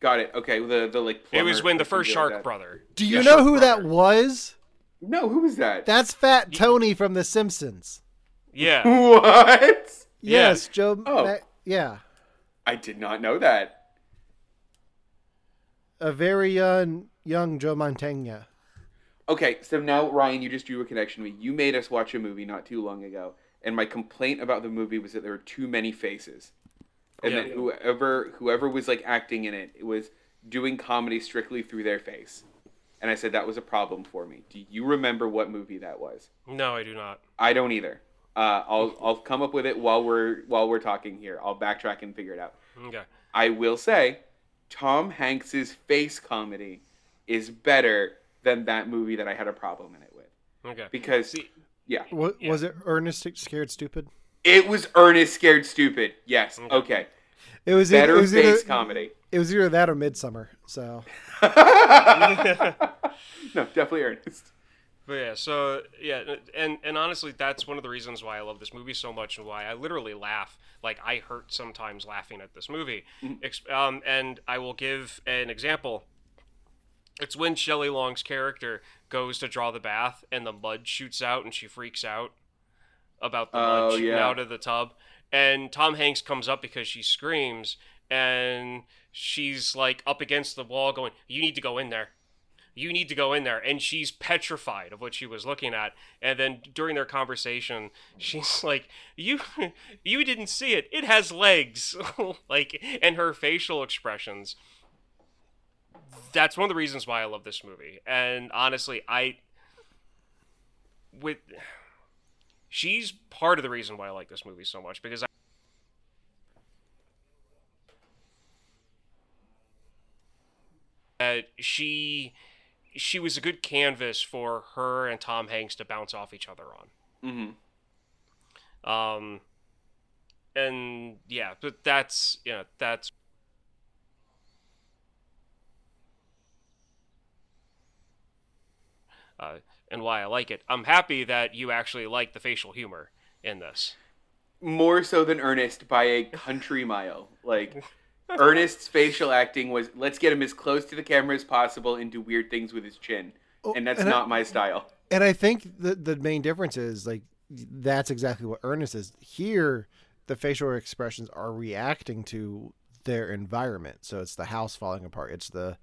Got it. Okay, the the like. it was when the first shark with that. brother Do you Yeah, know Shark who that was? No, who was that? That's Fat Tony from The Simpsons. yeah what? Yeah. Yes, Joe. Oh. Ma- yeah, I did not know that. a very young young Joe Mantegna. Okay, so now Ryan, you just drew a connection to me. You made us watch a movie not too long ago, and my complaint about the movie was that there were too many faces, and Yeah. that whoever whoever was like acting in it, it was doing comedy strictly through their face, and I said that was a problem for me. Do you remember what movie that was? no i do not I don't either. Uh, I'll I'll come up with it while we're while we're talking here. I'll backtrack and figure it out. okay I will say, Tom Hanks's face comedy is better than that movie that I had a problem in it with okay because See- yeah, Wa- Yeah. Was it Ernest Scared Stupid? it was Ernest Scared Stupid. Yes, Okay. okay, It was either- better it was face either, comedy. It was either that or Midsommar. So no, definitely Ernest. But yeah, so yeah, and and honestly, that's one of the reasons why I love this movie so much, and why I literally laugh. Like I hurt sometimes laughing at this movie. Ex- Um, and I will give an example. It's when Shelley Long's character goes to draw the bath, and the mud shoots out, and she freaks out about the Oh, mud shooting yeah. out of the tub. And Tom Hanks comes up because she screams, and she's like up against the wall, going, "You need to go in there." you need to go in there and she's petrified of what she was looking at and then during their conversation she's like you you didn't see it it has legs like and her facial expressions that's one of the reasons why i love this movie and honestly i with she's part of the reason why i like this movie so much because I, that she she was a good canvas for her and Tom Hanks to bounce off each other on. Mm-hmm. on. Um, and yeah, but that's you know that's uh, and why I like it. I'm happy that you actually like the facial humor in this. More so than Ernest by a country mile. Like Ernest's facial acting was let's get him as close to the camera as possible and do weird things with his chin, Oh, and that's and I- not my style. And I think the the main difference is like that's exactly what Ernest is. Here, the facial expressions are reacting to their environment. So it's the house falling apart. It's the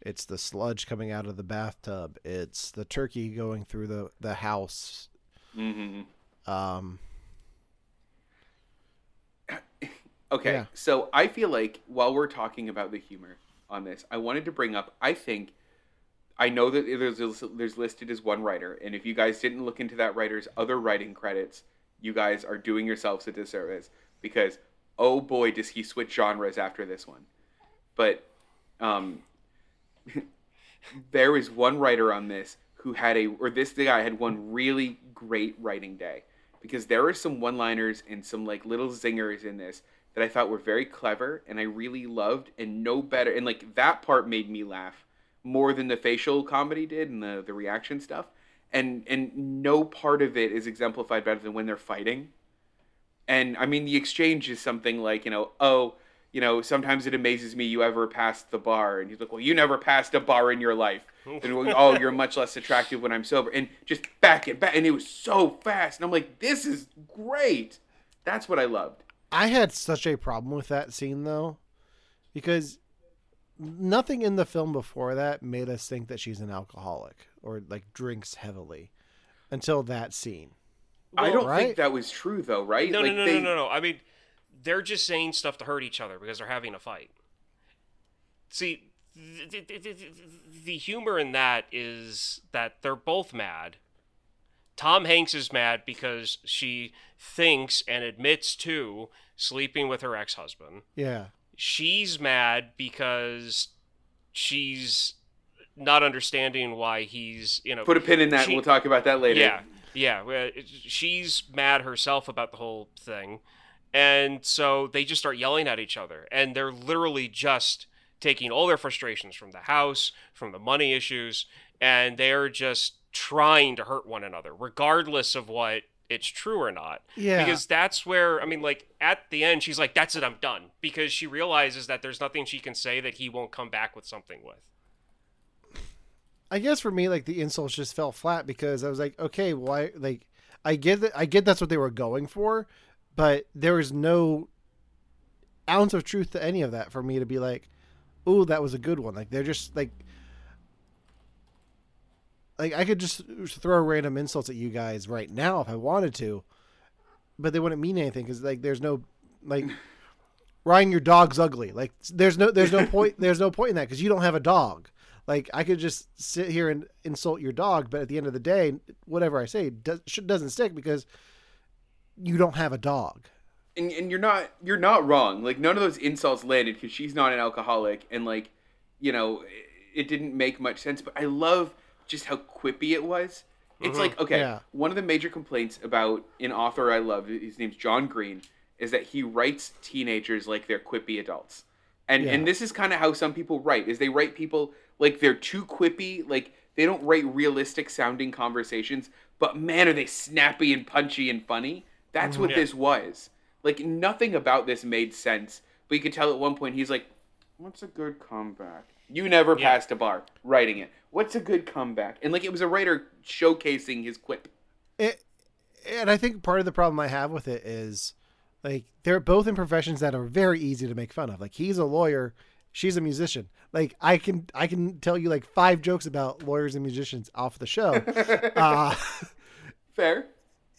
it's the sludge coming out of the bathtub. It's the turkey going through the the house. hmm Um, Okay, Yeah. so I feel like while we're talking about the humor on this, I wanted to bring up. I think I know that there's there's listed as one writer, and if you guys didn't look into that writer's other writing credits, you guys are doing yourselves a disservice because oh boy, does he switch genres after this one. But um, there is one writer on this who had a or this guy had one really great writing day. Because there are some one-liners and some like little zingers in this that I thought were very clever and I really loved and no better and like that part made me laugh more than the facial comedy did and the the reaction stuff. And and no part of it is exemplified better than when they're fighting. And I mean the exchange is something like you know oh you know sometimes it amazes me you ever passed the bar and he's like well you never passed a bar in your life and we're, oh you're much less attractive when I'm sober and just back it back and it was so fast and I'm like this is great that's what I loved I had such a problem with that scene though, because nothing in the film before that made us think that she's an alcoholic or like drinks heavily until that scene. I don't right? think that was true though, right? No, like no, no, they, no, no, no. I mean, they're just saying stuff to hurt each other because they're having a fight. See, the, the, the, the humor in that is that they're both mad. Tom Hanks is mad because she thinks and admits to sleeping with her ex husband. Yeah. She's mad because she's not understanding why he's, you know, Put a pin in that. She- we'll talk about that later. yeah, yeah. She's mad herself about the whole thing, and so they just start yelling at each other, and they're literally just taking all their frustrations from the house, from the money issues, and they're just trying to hurt one another, regardless of what it's true or not. Yeah. Because that's where I mean, like at the end, she's like, "That's it, I'm done," because she realizes that there's nothing she can say that he won't come back with something with. I guess for me, like the insults just fell flat because I was like, okay, why? Like, I get that. I get that's what they were going for, but there was no ounce of truth to any of that for me to be like, oh, that was a good one. Like they're just like, like I could just throw random insults at you guys right now if I wanted to, but they wouldn't mean anything because like there's no like. Ryan, your dog's ugly. Like, there's no, there's no point, there's no point in that because you don't have a dog. Like I could just sit here and insult your dog, but at the end of the day, whatever I say does, doesn't stick because you don't have a dog. and, and you're not you're not wrong. Like none of those insults landed because she's not an alcoholic, and like you know it, it didn't make much sense. But I love just how quippy it was. It's mm-hmm. like okay, Yeah. one of the major complaints about an author I love, his name's John Green, is that he writes teenagers like they're quippy adults. And Yeah. and this is kind of how some people write is they write people like they're too quippy, like they don't write realistic sounding conversations, but man are they snappy and punchy and funny. That's what Yeah. this was. Like nothing about this made sense, but you could tell at one point he's like, "What's a good comeback?" You never Yeah. passed a bar writing it. What's a good comeback? And like it was a writer showcasing his quip. It, and I think part of the problem I have with it is like they're both in professions that are very easy to make fun of. Like he's a lawyer, she's a musician. Like I can I can tell you like five jokes about lawyers and musicians off the show. uh, Fair.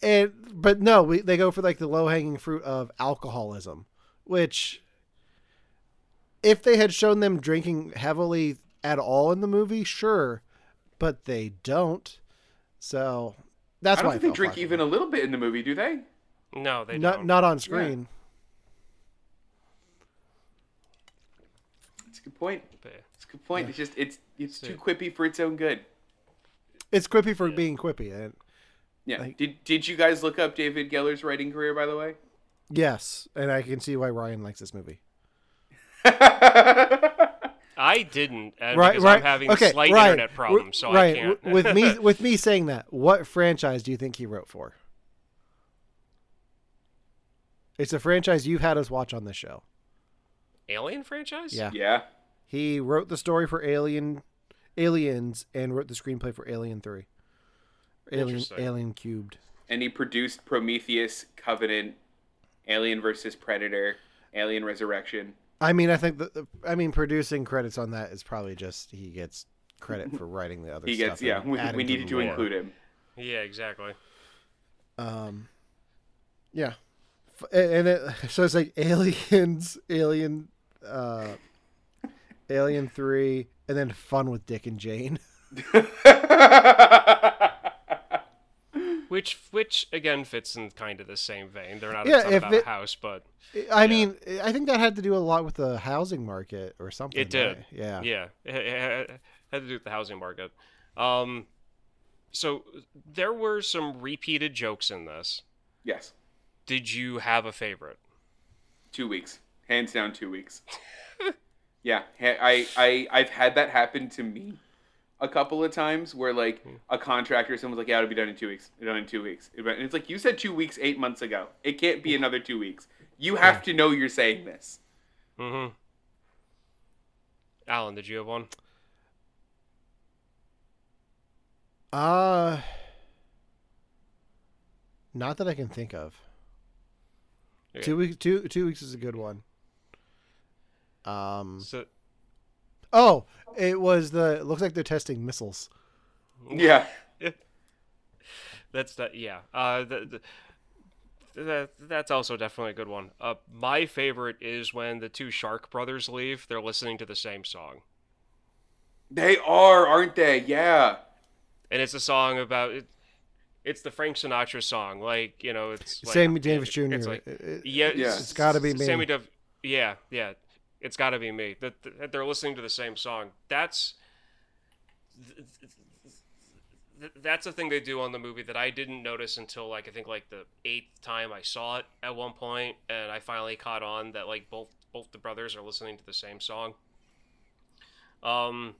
And but no, we, they go for like the low hanging fruit of alcoholism, which if they had shown them drinking heavily at all in the movie, sure, but they don't. So that's I don't why think it they drink even me. a little bit in the movie, do they? No, they not don't. not on screen. That's a good point. It's a good point. It's just it's it's too quippy for its own good. It's quippy for being quippy. And Yeah. Like- did did you guys look up David Giler's writing career by the way? yes, and I can see why Ryan likes this movie. I didn't, and Right, because right. I'm having okay, slight Ryan, internet problems, so Ryan, I can't. with me, with me saying that, what franchise do you think he wrote for? It's a franchise you've had us watch on this show. Alien franchise? Yeah. yeah. He wrote the story for Alien, Aliens, and wrote the screenplay for Alien Three. Alien, Alien Cubed. And he produced Prometheus, Covenant, Alien versus Predator, Alien Resurrection. I mean, I think that the, I mean producing credits on that is probably just he gets credit for writing the other He stuff. gets yeah. We, we needed the to include him. Yeah, exactly. Um, yeah, F- and it, so it's like Aliens, Alien, uh, Alien Three, and then Fun with Dick and Jane. Which, which again fits in kind of the same vein. They're not Yeah, it's if about it- a house, but I mean, I think that had to do a lot with the housing market or something. It did. right? Yeah. yeah, it, it- it had to do with the housing market. Um, so there were some repeated jokes in this. yes. Did you have a favorite? Two weeks. Hands down two weeks. yeah. I, I I've had that happen to me a couple of times where like a contractor someone's like, Yeah, it'll be done in two weeks. It'll be done in two weeks. And it's like you said two weeks eight months ago. It can't be another two weeks. You have to know you're saying this. Mm-hmm. Alan, did you have one? Uh not that I can think of. Okay. Two weeks. Two two weeks is a good one. Um. So, Oh, it was the. It looks like they're testing missiles. Yeah. that's that. Yeah. Uh, the, the, that that's also definitely a good one. Uh, my favorite is when the two Shark brothers leave. They're listening to the same song, They are, aren't they? Yeah. and it's a song about it. It's the Frank Sinatra song, like you know, it's like, Sammy Davis Jr. It's like It- it- yeah, Yeah. It's gotta be me. Sammy Dav- yeah, yeah, it's got to be me. That that they're listening to the same song. That's th- th- that's a thing they do on the movie that I didn't notice until like I think like the eighth time I saw it at one point, and I finally caught on that like both both the brothers are listening to the same song. Um,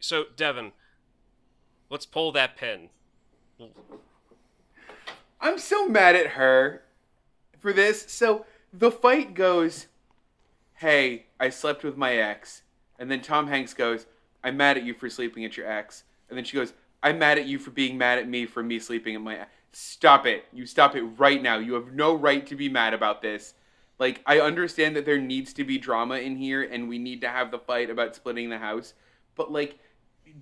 so Devin, let's pull that pin. I'm so mad at her for this. So the fight goes, Hey, I slept with my ex. And then Tom Hanks goes, I'm mad at you for sleeping at your ex. And then she goes, I'm mad at you for being mad at me for me sleeping at my ex. Stop it. You stop it right now. You have no right to be mad about this. Like, I understand that there needs to be drama in here and we need to have the fight about splitting the house. But, like,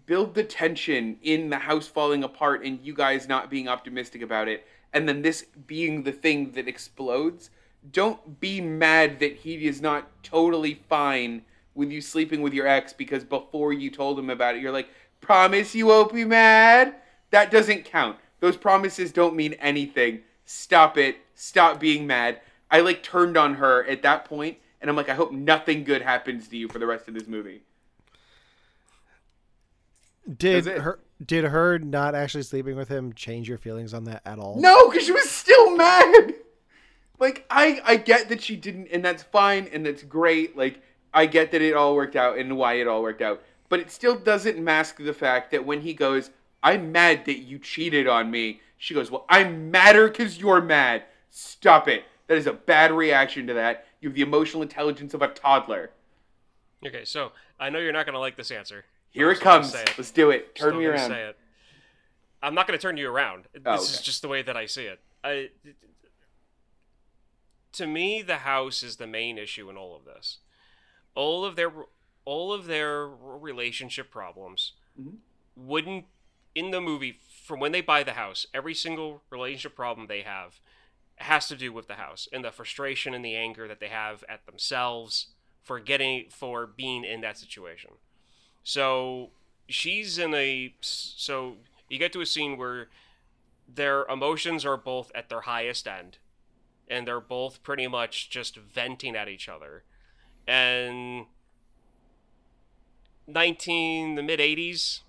build the tension in the house falling apart and you guys not being optimistic about it and then this being the thing that explodes don't be mad that he is not totally fine with you sleeping with your ex because before you told him about it you're like promise you won't be mad? That doesn't count. Those promises don't mean anything. Stop it. Stop being mad. I like turned on her at that point and i'm like i hope nothing good happens to you for the rest of this movie. Did her did her not actually sleeping with him change your feelings on that at all? No, because she was still mad. Like I, I get that she didn't, and that's fine, and that's great. Like I get that it all worked out and why it all worked out, but it still doesn't mask the fact that when he goes, "I'm mad that you cheated on me," she goes, "Well, I'm madder because you're mad." Stop it. That is a bad reaction to that. You have the emotional intelligence of a toddler. Okay, so I know you're not gonna like this answer. Here it comes. it. Let's do it. Turn Still me around. I'm not going to turn you around. This Oh, is just the way that I see it. I, to me, the house is the main issue in all of this. All of their all of their relationship problems Mhm. wouldn't in the movie from when they buy the house. Every single relationship problem they have has to do with the house and the frustration and the anger that they have at themselves for getting for being in that situation. So she's in a so you get to a scene where their emotions are both at their highest end and they're both pretty much just venting at each other and 19 the mid 80s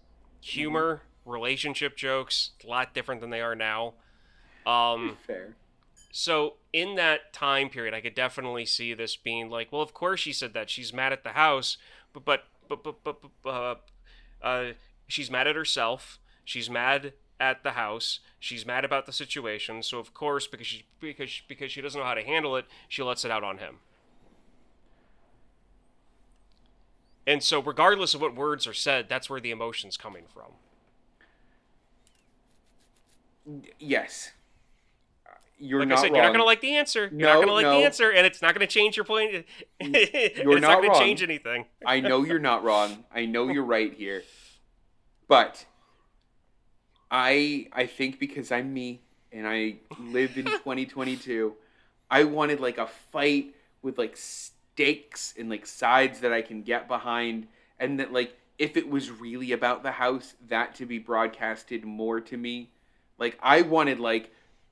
humor relationship jokes a lot different than they are now um Fair. so in that time period, I could definitely see this being like, well, of course she said that she's mad at the house, but but but but but, but uh, uh, she's mad at herself. She's mad at the house. She's mad about the situation. So of course, because she because because she doesn't know how to handle it, she lets it out on him. And so, regardless of what words are said, that's where the emotion's coming from. Yes. You're Like not I said, wrong. you're not gonna like the answer. You're No, not gonna like no. the answer, and it's not gonna change your point. You're it's not not, gonna wrong. change anything. I know you're not wrong. I know you're right here. But I I think because I'm me and I live in 2022, I wanted like a fight with like stakes and like sides that I can get behind and that like if it was really about the house that to be broadcasted more to me. Like I wanted like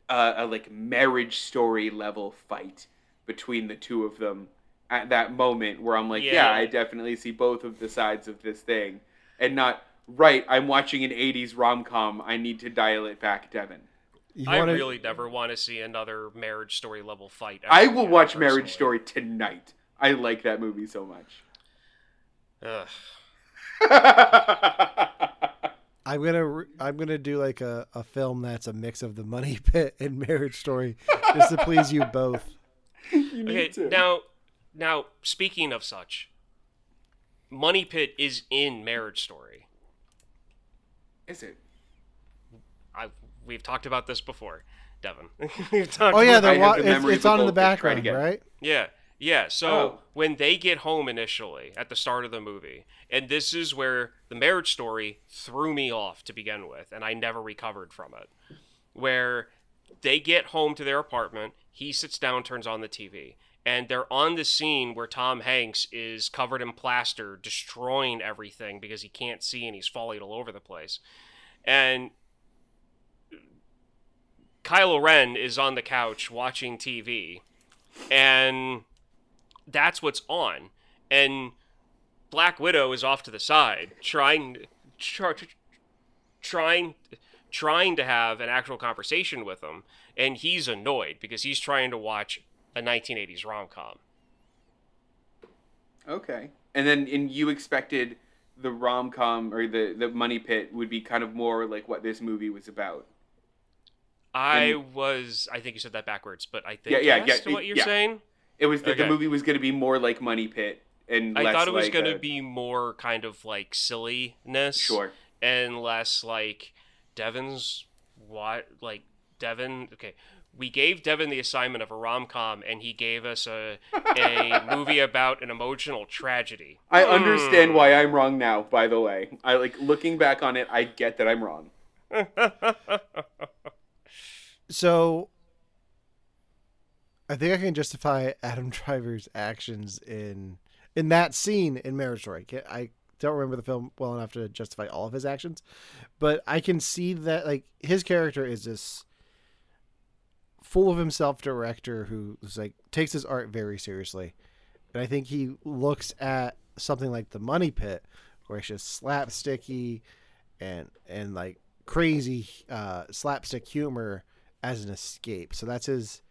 a, a like marriage story level fight between the two of them at that moment where I'm like, yeah. Yeah. I definitely see both of the sides of this thing, and not right. I'm watching an '80s rom com. I need to dial it back, Devin. I wanna- really never want to see another marriage story level fight. I will again, watch Marriage. Story tonight. I like that movie so much. Ugh. I'm gonna I'm gonna do like a, a film that's a mix of the Money Pit and Marriage Story, just to please you both. you need Okay, to. now, now speaking of such, Money Pit is in Marriage Story. Is it? I we've talked about this before, Devin. we've talked Oh yeah, about- the I have wa- the it's, it's of on in the both. Try it background, again. right? yeah, Yeah, so Oh. when they get home initially at the start of the movie, and this is where the marriage story threw me off to begin with, and I never recovered from it. Where they get home to their apartment, he sits down, turns on the TV, and they're on the scene where Tom Hanks is covered in plaster, destroying everything because he can't see and he's falling all over the place. And Kylo Ren is on the couch watching TV, and that's what's on. And Black Widow is off to the side, trying, try, trying, trying to have an actual conversation with him, and he's annoyed because he's trying to watch a 1980s rom com. Okay. And then and you expected the rom com or the the money pit would be kind of more like what this movie was about. I And- was, I think you said that backwards, but I think Yeah, yeah, yes yeah, to what you're yeah. saying. It was that the movie was going to be more like Money Pit and I thought it was like going a- to be more kind of like silliness. sure. and less like Devin's what like Devin okay we gave Devin the assignment of a rom-com and he gave us a a movie about an emotional tragedy. I understand Hmm. why I'm wrong now. By the way, I like looking back on it. I get that I'm wrong. So I think I can justify Adam Driver's actions in in that scene in Marriage Story. I don't remember the film well enough to justify all of his actions, but I can see that like his character is this full of himself director who's like takes his art very seriously. And I think he looks at something like the Money Pit where it's just slapsticky and and like crazy uh slapstick humor as an escape. So that's his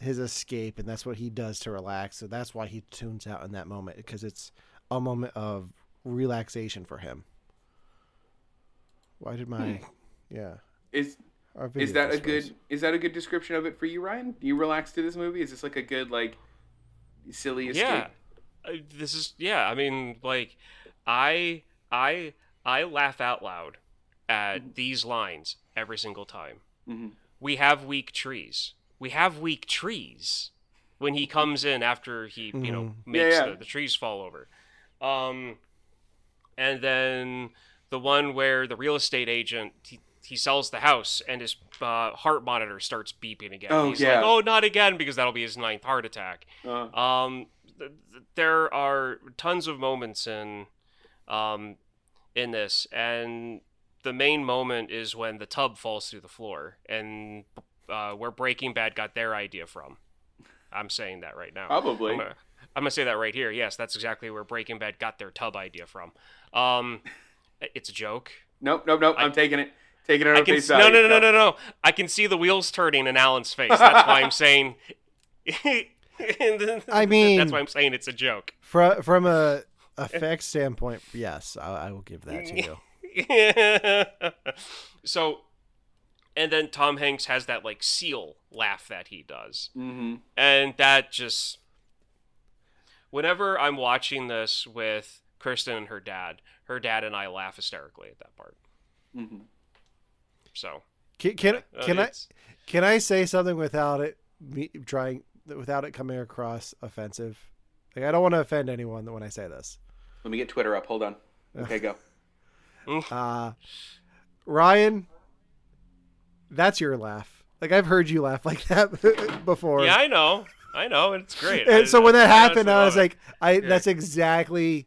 his escape and that's what he does to relax. So that's why he tunes out in that moment because it's a moment of relaxation for him. Why did my yeah. Is is video that a just froze. good is that a good description of it for you, Ryan? Do you relax to this movie? Is this like a good like silly escape? Yeah. Uh, This is yeah, I mean like I I I laugh out loud at these lines every single time. Mhm. We have weak trees. We have weak trees. When he comes in after he, you know, Mhm. makes Yeah, yeah. The, the trees fall over. Um and then the one where the real estate agent he, he sells the house and his uh, heart monitor starts beeping again. Oh, He's yeah. like, "Oh, not again," because that'll be his ninth heart attack. Uh, Um, th- th- there are tons of moments in, um, in this, and the main moment is when the tub falls through the floor, and uh, where Breaking Bad got their idea from. I'm saying that right now. probably. I'm gonna, I'm gonna say that right here. Yes, that's exactly where Breaking Bad got their tub idea from. Um, it's a joke. Nope, nope, nope. I- am taking it. Taking it I on can face s- no, value. no, no, no, no, no. I can see the wheels turning in Alan's face. That's why I'm saying. I mean- that's why I'm saying it's a joke. From from a effects standpoint, yes, I, I will give that to you. so, and then Tom Hanks has that like seal laugh that he does, Mm-hmm. and that just. Whenever I'm watching this with Kristen and her dad, her dad and I laugh hysterically at that part. Mm-hmm. So Can can, uh, can I can I say something without it me trying without it coming across offensive? Like I don't want to offend anyone when I say this. Let me get Twitter up. Hold on. Okay, go. Uh Ryan, that's your laugh. Like I've heard you laugh like that before. Yeah, I know, I know, and it's great. and I- so when that I happened, honestly I was love it. like, I that's exactly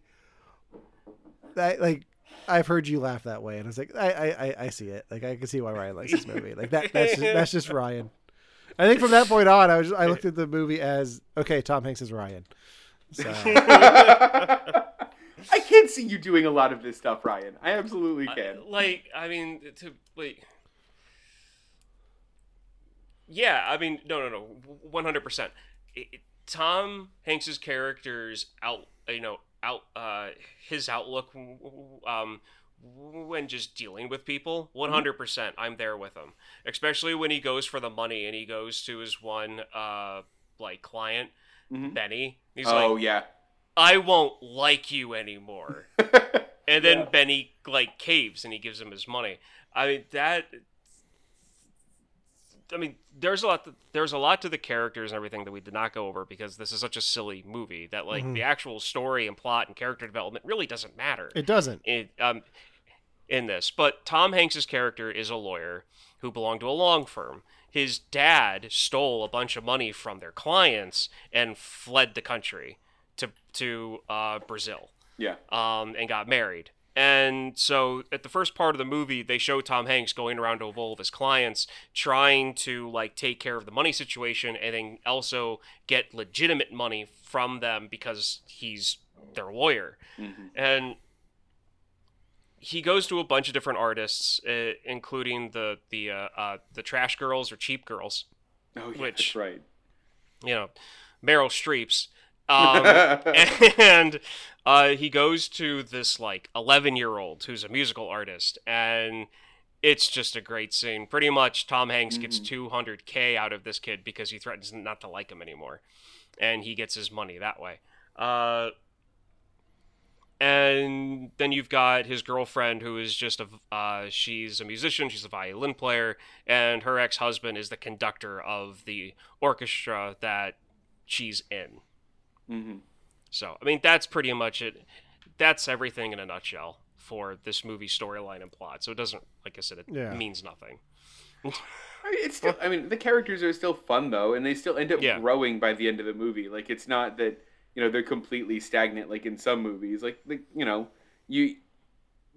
that. Like I've heard you laugh that way, and I was like, I I, I, I see it. Like I can see why Ryan likes this movie. Like that that's just, that's just Ryan. I think from that point on, I was I looked at the movie as okay. Tom Hanks is Ryan. So I can't see you doing a lot of this stuff, Ryan. I absolutely I- can. like, I mean, to like, yeah, I mean, no, no, no, one hundred percent. Tom Hanks's character's out, you know, out, uh, his outlook, um, when just dealing with people, one hundred percent, I'm there with him. Especially when he goes for the money and he goes to his one, uh, like client, Mhm. Benny. He's oh like, yeah. I won't like you anymore. And then Yeah. Benny like caves and he gives him his money. I mean that I mean, there's a lot. there's a lot to the characters and everything that we did not go over because this is such a silly movie that like Mhm. the actual story and plot and character development really doesn't matter. It doesn't. in um in this. But Tom Hanks's character is a lawyer who belonged to a long firm. His dad stole a bunch of money from their clients and fled the country to to uh, Brazil Yeah. um, and got married. And so at the first part of the movie, they show Tom Hanks going around to all of his clients, trying to like take care of the money situation, and then also get legitimate money from them because he's their lawyer. Mhm. And he goes to a bunch of different artists, uh, including the the uh, uh, the Trash Girls or Cheap Girls, Oh, yeah, Which- that's right. you know, Meryl Streep's. Um, and uh, he goes to this like 11 year old who's a musical artist and it's just a great scene. Pretty much tom hanks gets 200k out of this kid because he threatens not to like him anymore and he gets his money that way. Uh, and then you've got his girlfriend who is just a uh, she's a musician she's a violin player and her ex-husband is the conductor of the orchestra that she's in hmm so, I mean, that's pretty much it. That's everything in a nutshell for this movie storyline and plot. So it doesn't, like I said, it Yeah. means nothing. I mean, it's still. I mean, the characters are still fun though, and they still end up Yeah. growing by the end of the movie. Like it's not that you know they're completely stagnant like in some movies. Like, like you know, you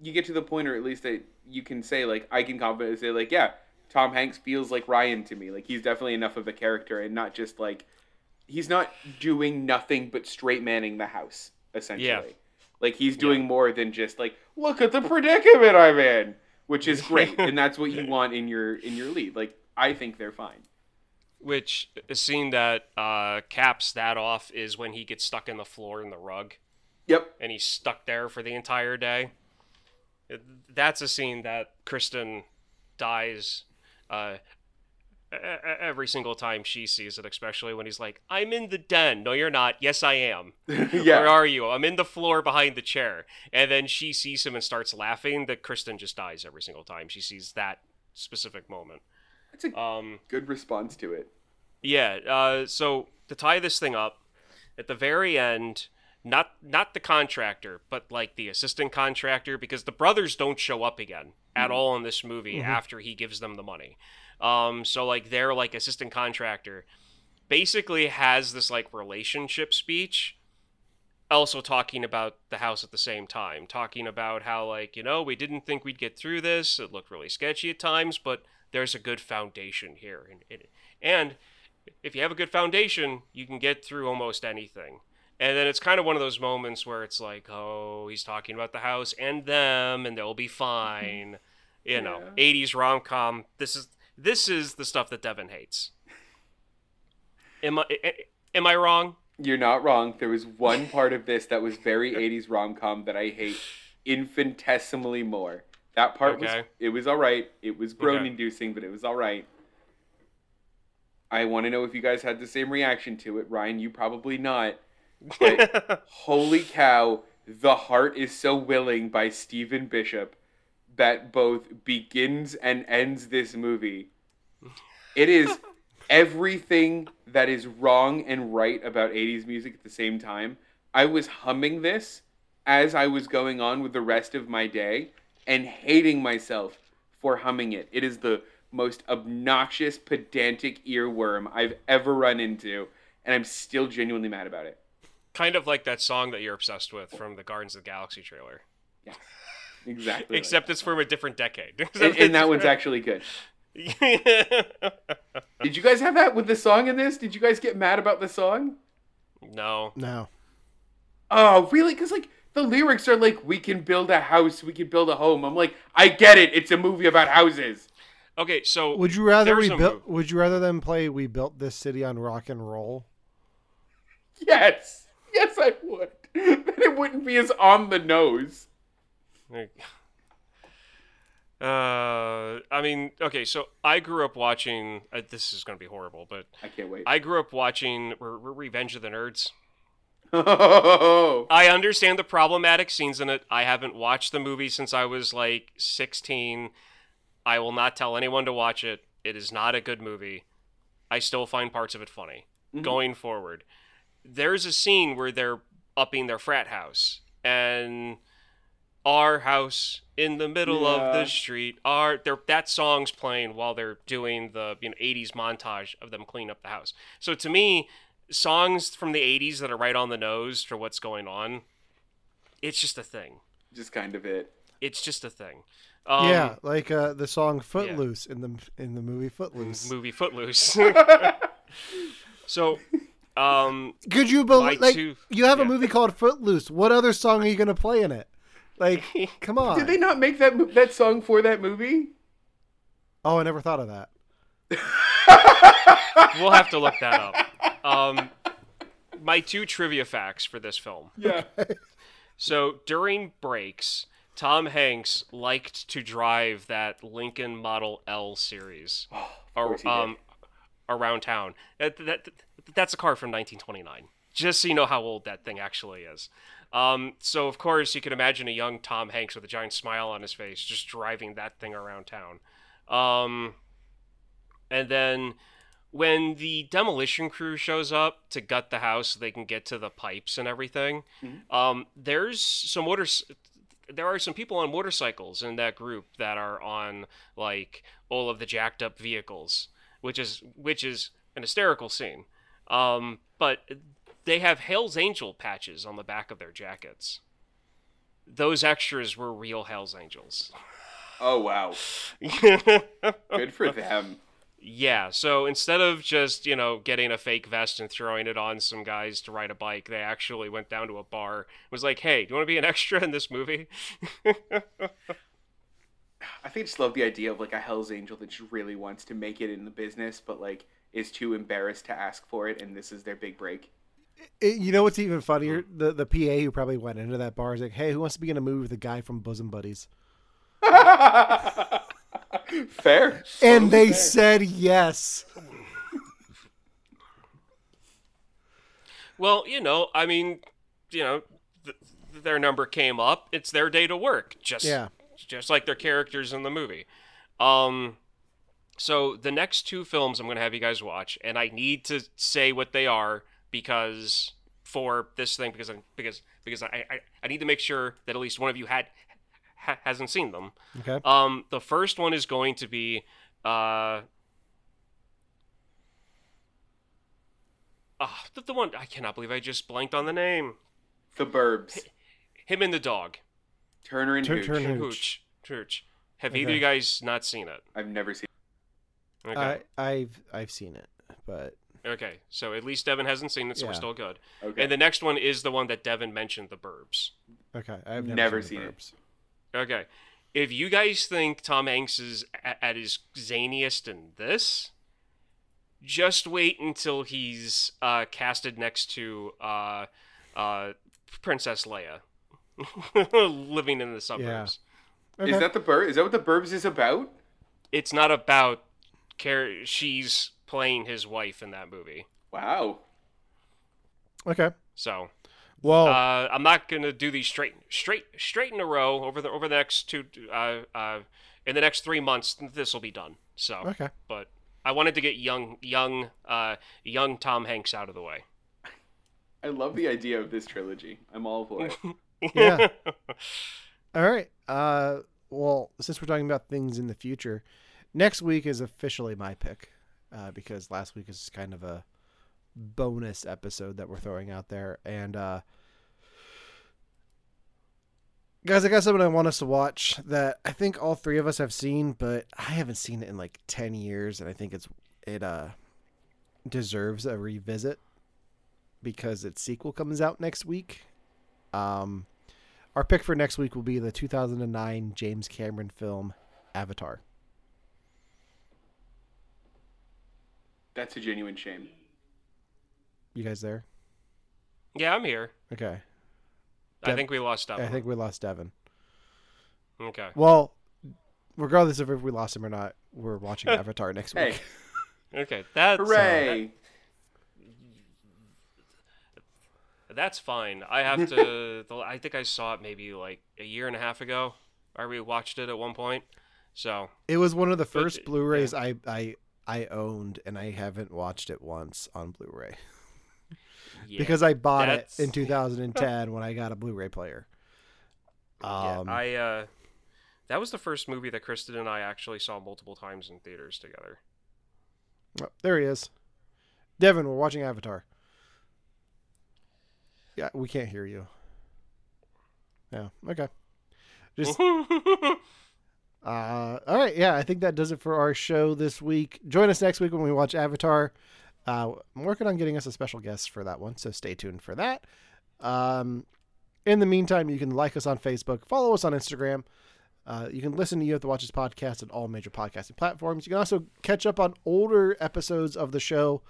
you get to the point, or at least that you can say like I can confidently say like yeah, Tom Hanks feels like Ryan to me. Like he's definitely enough of a character, and not just like he's not doing nothing but straight manning the house essentially. Yeah. Like he's doing more than just like look at the predicament I'm in, which is great, and that's what you want in your in your lead. Like I think they're fine. Which a scene that uh, caps that off is when he gets stuck in the floor in the rug Yep. and he's stuck there for the entire day. That's a scene that Kristen dies uh, every single time she sees it, especially when he's like, I'm in the den. No, you're not. Yes, I am. Where are you? I'm in the floor behind the chair. And then she sees him and starts laughing. That Kristen just dies every single time she sees that specific moment. That's a Um, good response to it. yeah. Uh, so to tie this thing up, at the very end, not not the contractor, but like the assistant contractor, because the brothers don't show up again at all in this movie after he gives them the money. Um, so like their like assistant contractor basically has this like relationship speech also talking about the house at the same time talking about how like you know we didn't think we'd get through this. It looked really sketchy at times but there's a good foundation here. And it, and if you have a good foundation you can get through almost anything. And then it's kind of one of those moments where it's like oh he's talking about the house and them and they'll be fine. You know 80s rom-com this is this is the stuff that devin hates am i am i wrong You're not wrong. There was one part of this that was very 80s rom com that I hate infinitesimally more. That part was it was all right. It was groan inducing, but it was all right. I want to know if you guys had the same reaction to it. Ryan, you probably not. But holy cow, The Heart is So Willing by Stephen Bishop that both begins and ends this movie. It is everything that is wrong and right about 80s music at the same time. I was humming this as I was going on with the rest of my day and hating myself for humming it. It is the most obnoxious, pedantic earworm I've ever run into, and I'm still genuinely mad about it. kind of like that song that you're obsessed with from the Guardians of the Galaxy trailer. Exactly. like Except it's from a different decade. and, and that one's actually good. Did you guys have that with the song in this? Did you guys get mad about the song? no. No. Oh, really? Because like the lyrics are like, "We can build a house, we can build a home." I'm like, I get it. It's a movie about houses. Okay, so Would you rather there's we a built? Would you rather them play "We Built This City on Rock and Roll"? Yes, yes, I would. then it wouldn't be as on the nose. Uh, I mean, okay, so I grew up watching. Uh, this is going to be horrible, but I can't wait. I grew up watching Re- Re- Revenge of the Nerds. oh, I understand the problematic scenes in it. I haven't watched the movie since I was like 16. I will not tell anyone to watch it. It is not a good movie. I still find parts of it funny. Going forward, there's a scene where they're upping their frat house and our house in the middle of the street. Our their that song's playing while they're doing the you know 80s montage of them cleaning up the house. So to me, songs from the 80s that are right on the nose for what's going on, it's just a thing. Just kind of it. It's just a thing. Um, yeah, like uh, the song "Footloose" in the in the movie Footloose. movie Footloose. so, um, Could you My believe? Like, two- you have a movie called Footloose. What other song are you gonna play in it? Like, come on. Did they not make that mo- that song for that movie? Oh, I never thought of that. we'll have to look that up. Um, my two trivia facts for this film. Yeah. So during breaks, Tom Hanks liked to drive that Lincoln Model L series ar- course he did. um, around town. That, that, that's a car from 1929. Just so you know how old that thing actually is. Um, so of course you can imagine a young Tom Hanks with a giant smile on his face just driving that thing around town. Um, and then when the demolition crew shows up to gut the house so they can get to the pipes and everything, um, there's some motor. There are some people on motorcycles in that group that are on like all of the jacked up vehicles, which is which is an hysterical scene. Um, but they have Hell's Angel patches on the back of their jackets. Those extras were real Hell's Angels. Oh wow. Good for them. Yeah, so instead of just, you know, getting a fake vest and throwing it on some guys to ride a bike, they actually went down to a bar and was like, hey, do you want to be an extra in this movie? I think I just love the idea of like a Hell's Angel that just really wants to make it in the business, but like is too embarrassed to ask for it, and this is their big break. It- you know what's even funnier? The the PA who probably went into that bar is like, "Hey, who wants to be in a movie with the guy from Bosom Buddies?" Fair. And they said yes. well, you know, I mean, you know, th- their number came up. It's their day to work. Just Yeah. just like their characters in the movie. Um so the next two films I'm going to have you guys watch and I need to say what they are because for this thing because I, because because I, I I need to make sure that at least one of you had ha, hasn't seen them. Okay. Um the first one is going to be uh Ah, the, the one I cannot believe I just blanked on the name. The Burbs. Him and the dog. Turner and Tur- Hooch. Turner- Hooch. Hooch. Hooch. Have either of you guys not seen it? I've never seen. Okay. I I've I've seen it, but Okay, so at least Devin hasn't seen it, so we're still good. Okay. And the next one is the one that Devin mentioned, The Burbs. okay, I've never, Never seen, seen the it. Burbs. Okay, if you guys think Tom Hanks is a- at his zaniest in this, just wait until he's uh, casted next to uh, uh, Princess Leia, living in the suburbs. Okay. Is that the Bur? Is that what the Burbs is about? It's not about care. She's playing his wife in that movie, Wow. okay? so. Well, Uh, I'm not gonna do these straight, straight, straight in a row over the over the next two, uh, uh, in the next three months. This will be done. So, okay. but I wanted to get young, young, uh, young Tom Hanks out of the way. I love the idea of this trilogy. I'm all for it. Yeah. All right. Uh, well, since we're talking about things in the future, next week is officially my pick uh, because last week is kind of a bonus episode that we're throwing out there. And uh, guys, I got something I want us to watch that I think all three of us have seen, but I haven't seen it in like ten years, and I think it's it uh deserves a revisit because its sequel comes out next week. Um, our pick for next week will be the 2009 James Cameron film Avatar. That's a genuine shame. You guys there? yeah, I'm here. Okay. I think we lost Devin. I think we lost Devin. Okay. Well, regardless of if we lost him or not, we're watching Avatar next Hey, week. Okay. That's uh, hooray! that- that's fine. I have to. I think I saw it maybe like a year and a half ago. I rewatched it at one point. So It was one of the first yeah. Blu-rays I I I owned, and I haven't watched it once on Blu-ray yeah, because I bought that's- it in 2010 when I got a Blu-ray player. yeah, Um, I uh, that was the first movie that Kristen and I actually saw multiple times in theaters together. oh, there he is, Devin. We're watching Avatar. Yeah, we can't hear you. Yeah. Okay. Just Uh, all right, yeah, I think that does it for our show this week. Join us next week when we watch Avatar. Uh, I'm working on getting us a special guest for that one, so stay tuned for that. Um, in the meantime, you can like us on Facebook, follow us on Instagram. Uh, you can listen to You Have to Watch This podcast on all major podcasting platforms. You can also catch up on older episodes of the show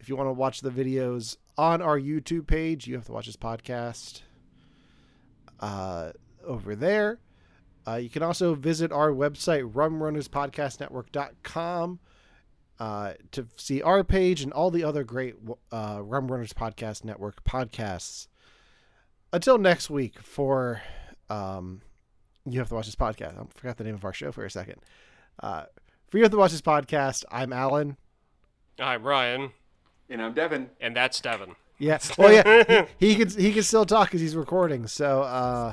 if you want to watch the videos on our YouTube page. You Have to Watch This podcast uh, over there. Uh, you can also visit our website, rumrunnaspodcastnetwork.com, uh, to see our page and all the other great uh, Rum Runnas Podcast Network podcasts. Until next week, for um, you have to watch this podcast. I forgot the name of our show for a second. Uh, for you have to watch this podcast. I'm Alan. I'm Ryan, And I'm Devin. and that's Devin. Yeah. Well, yeah. He, he can he can still talk because he's recording. So uh,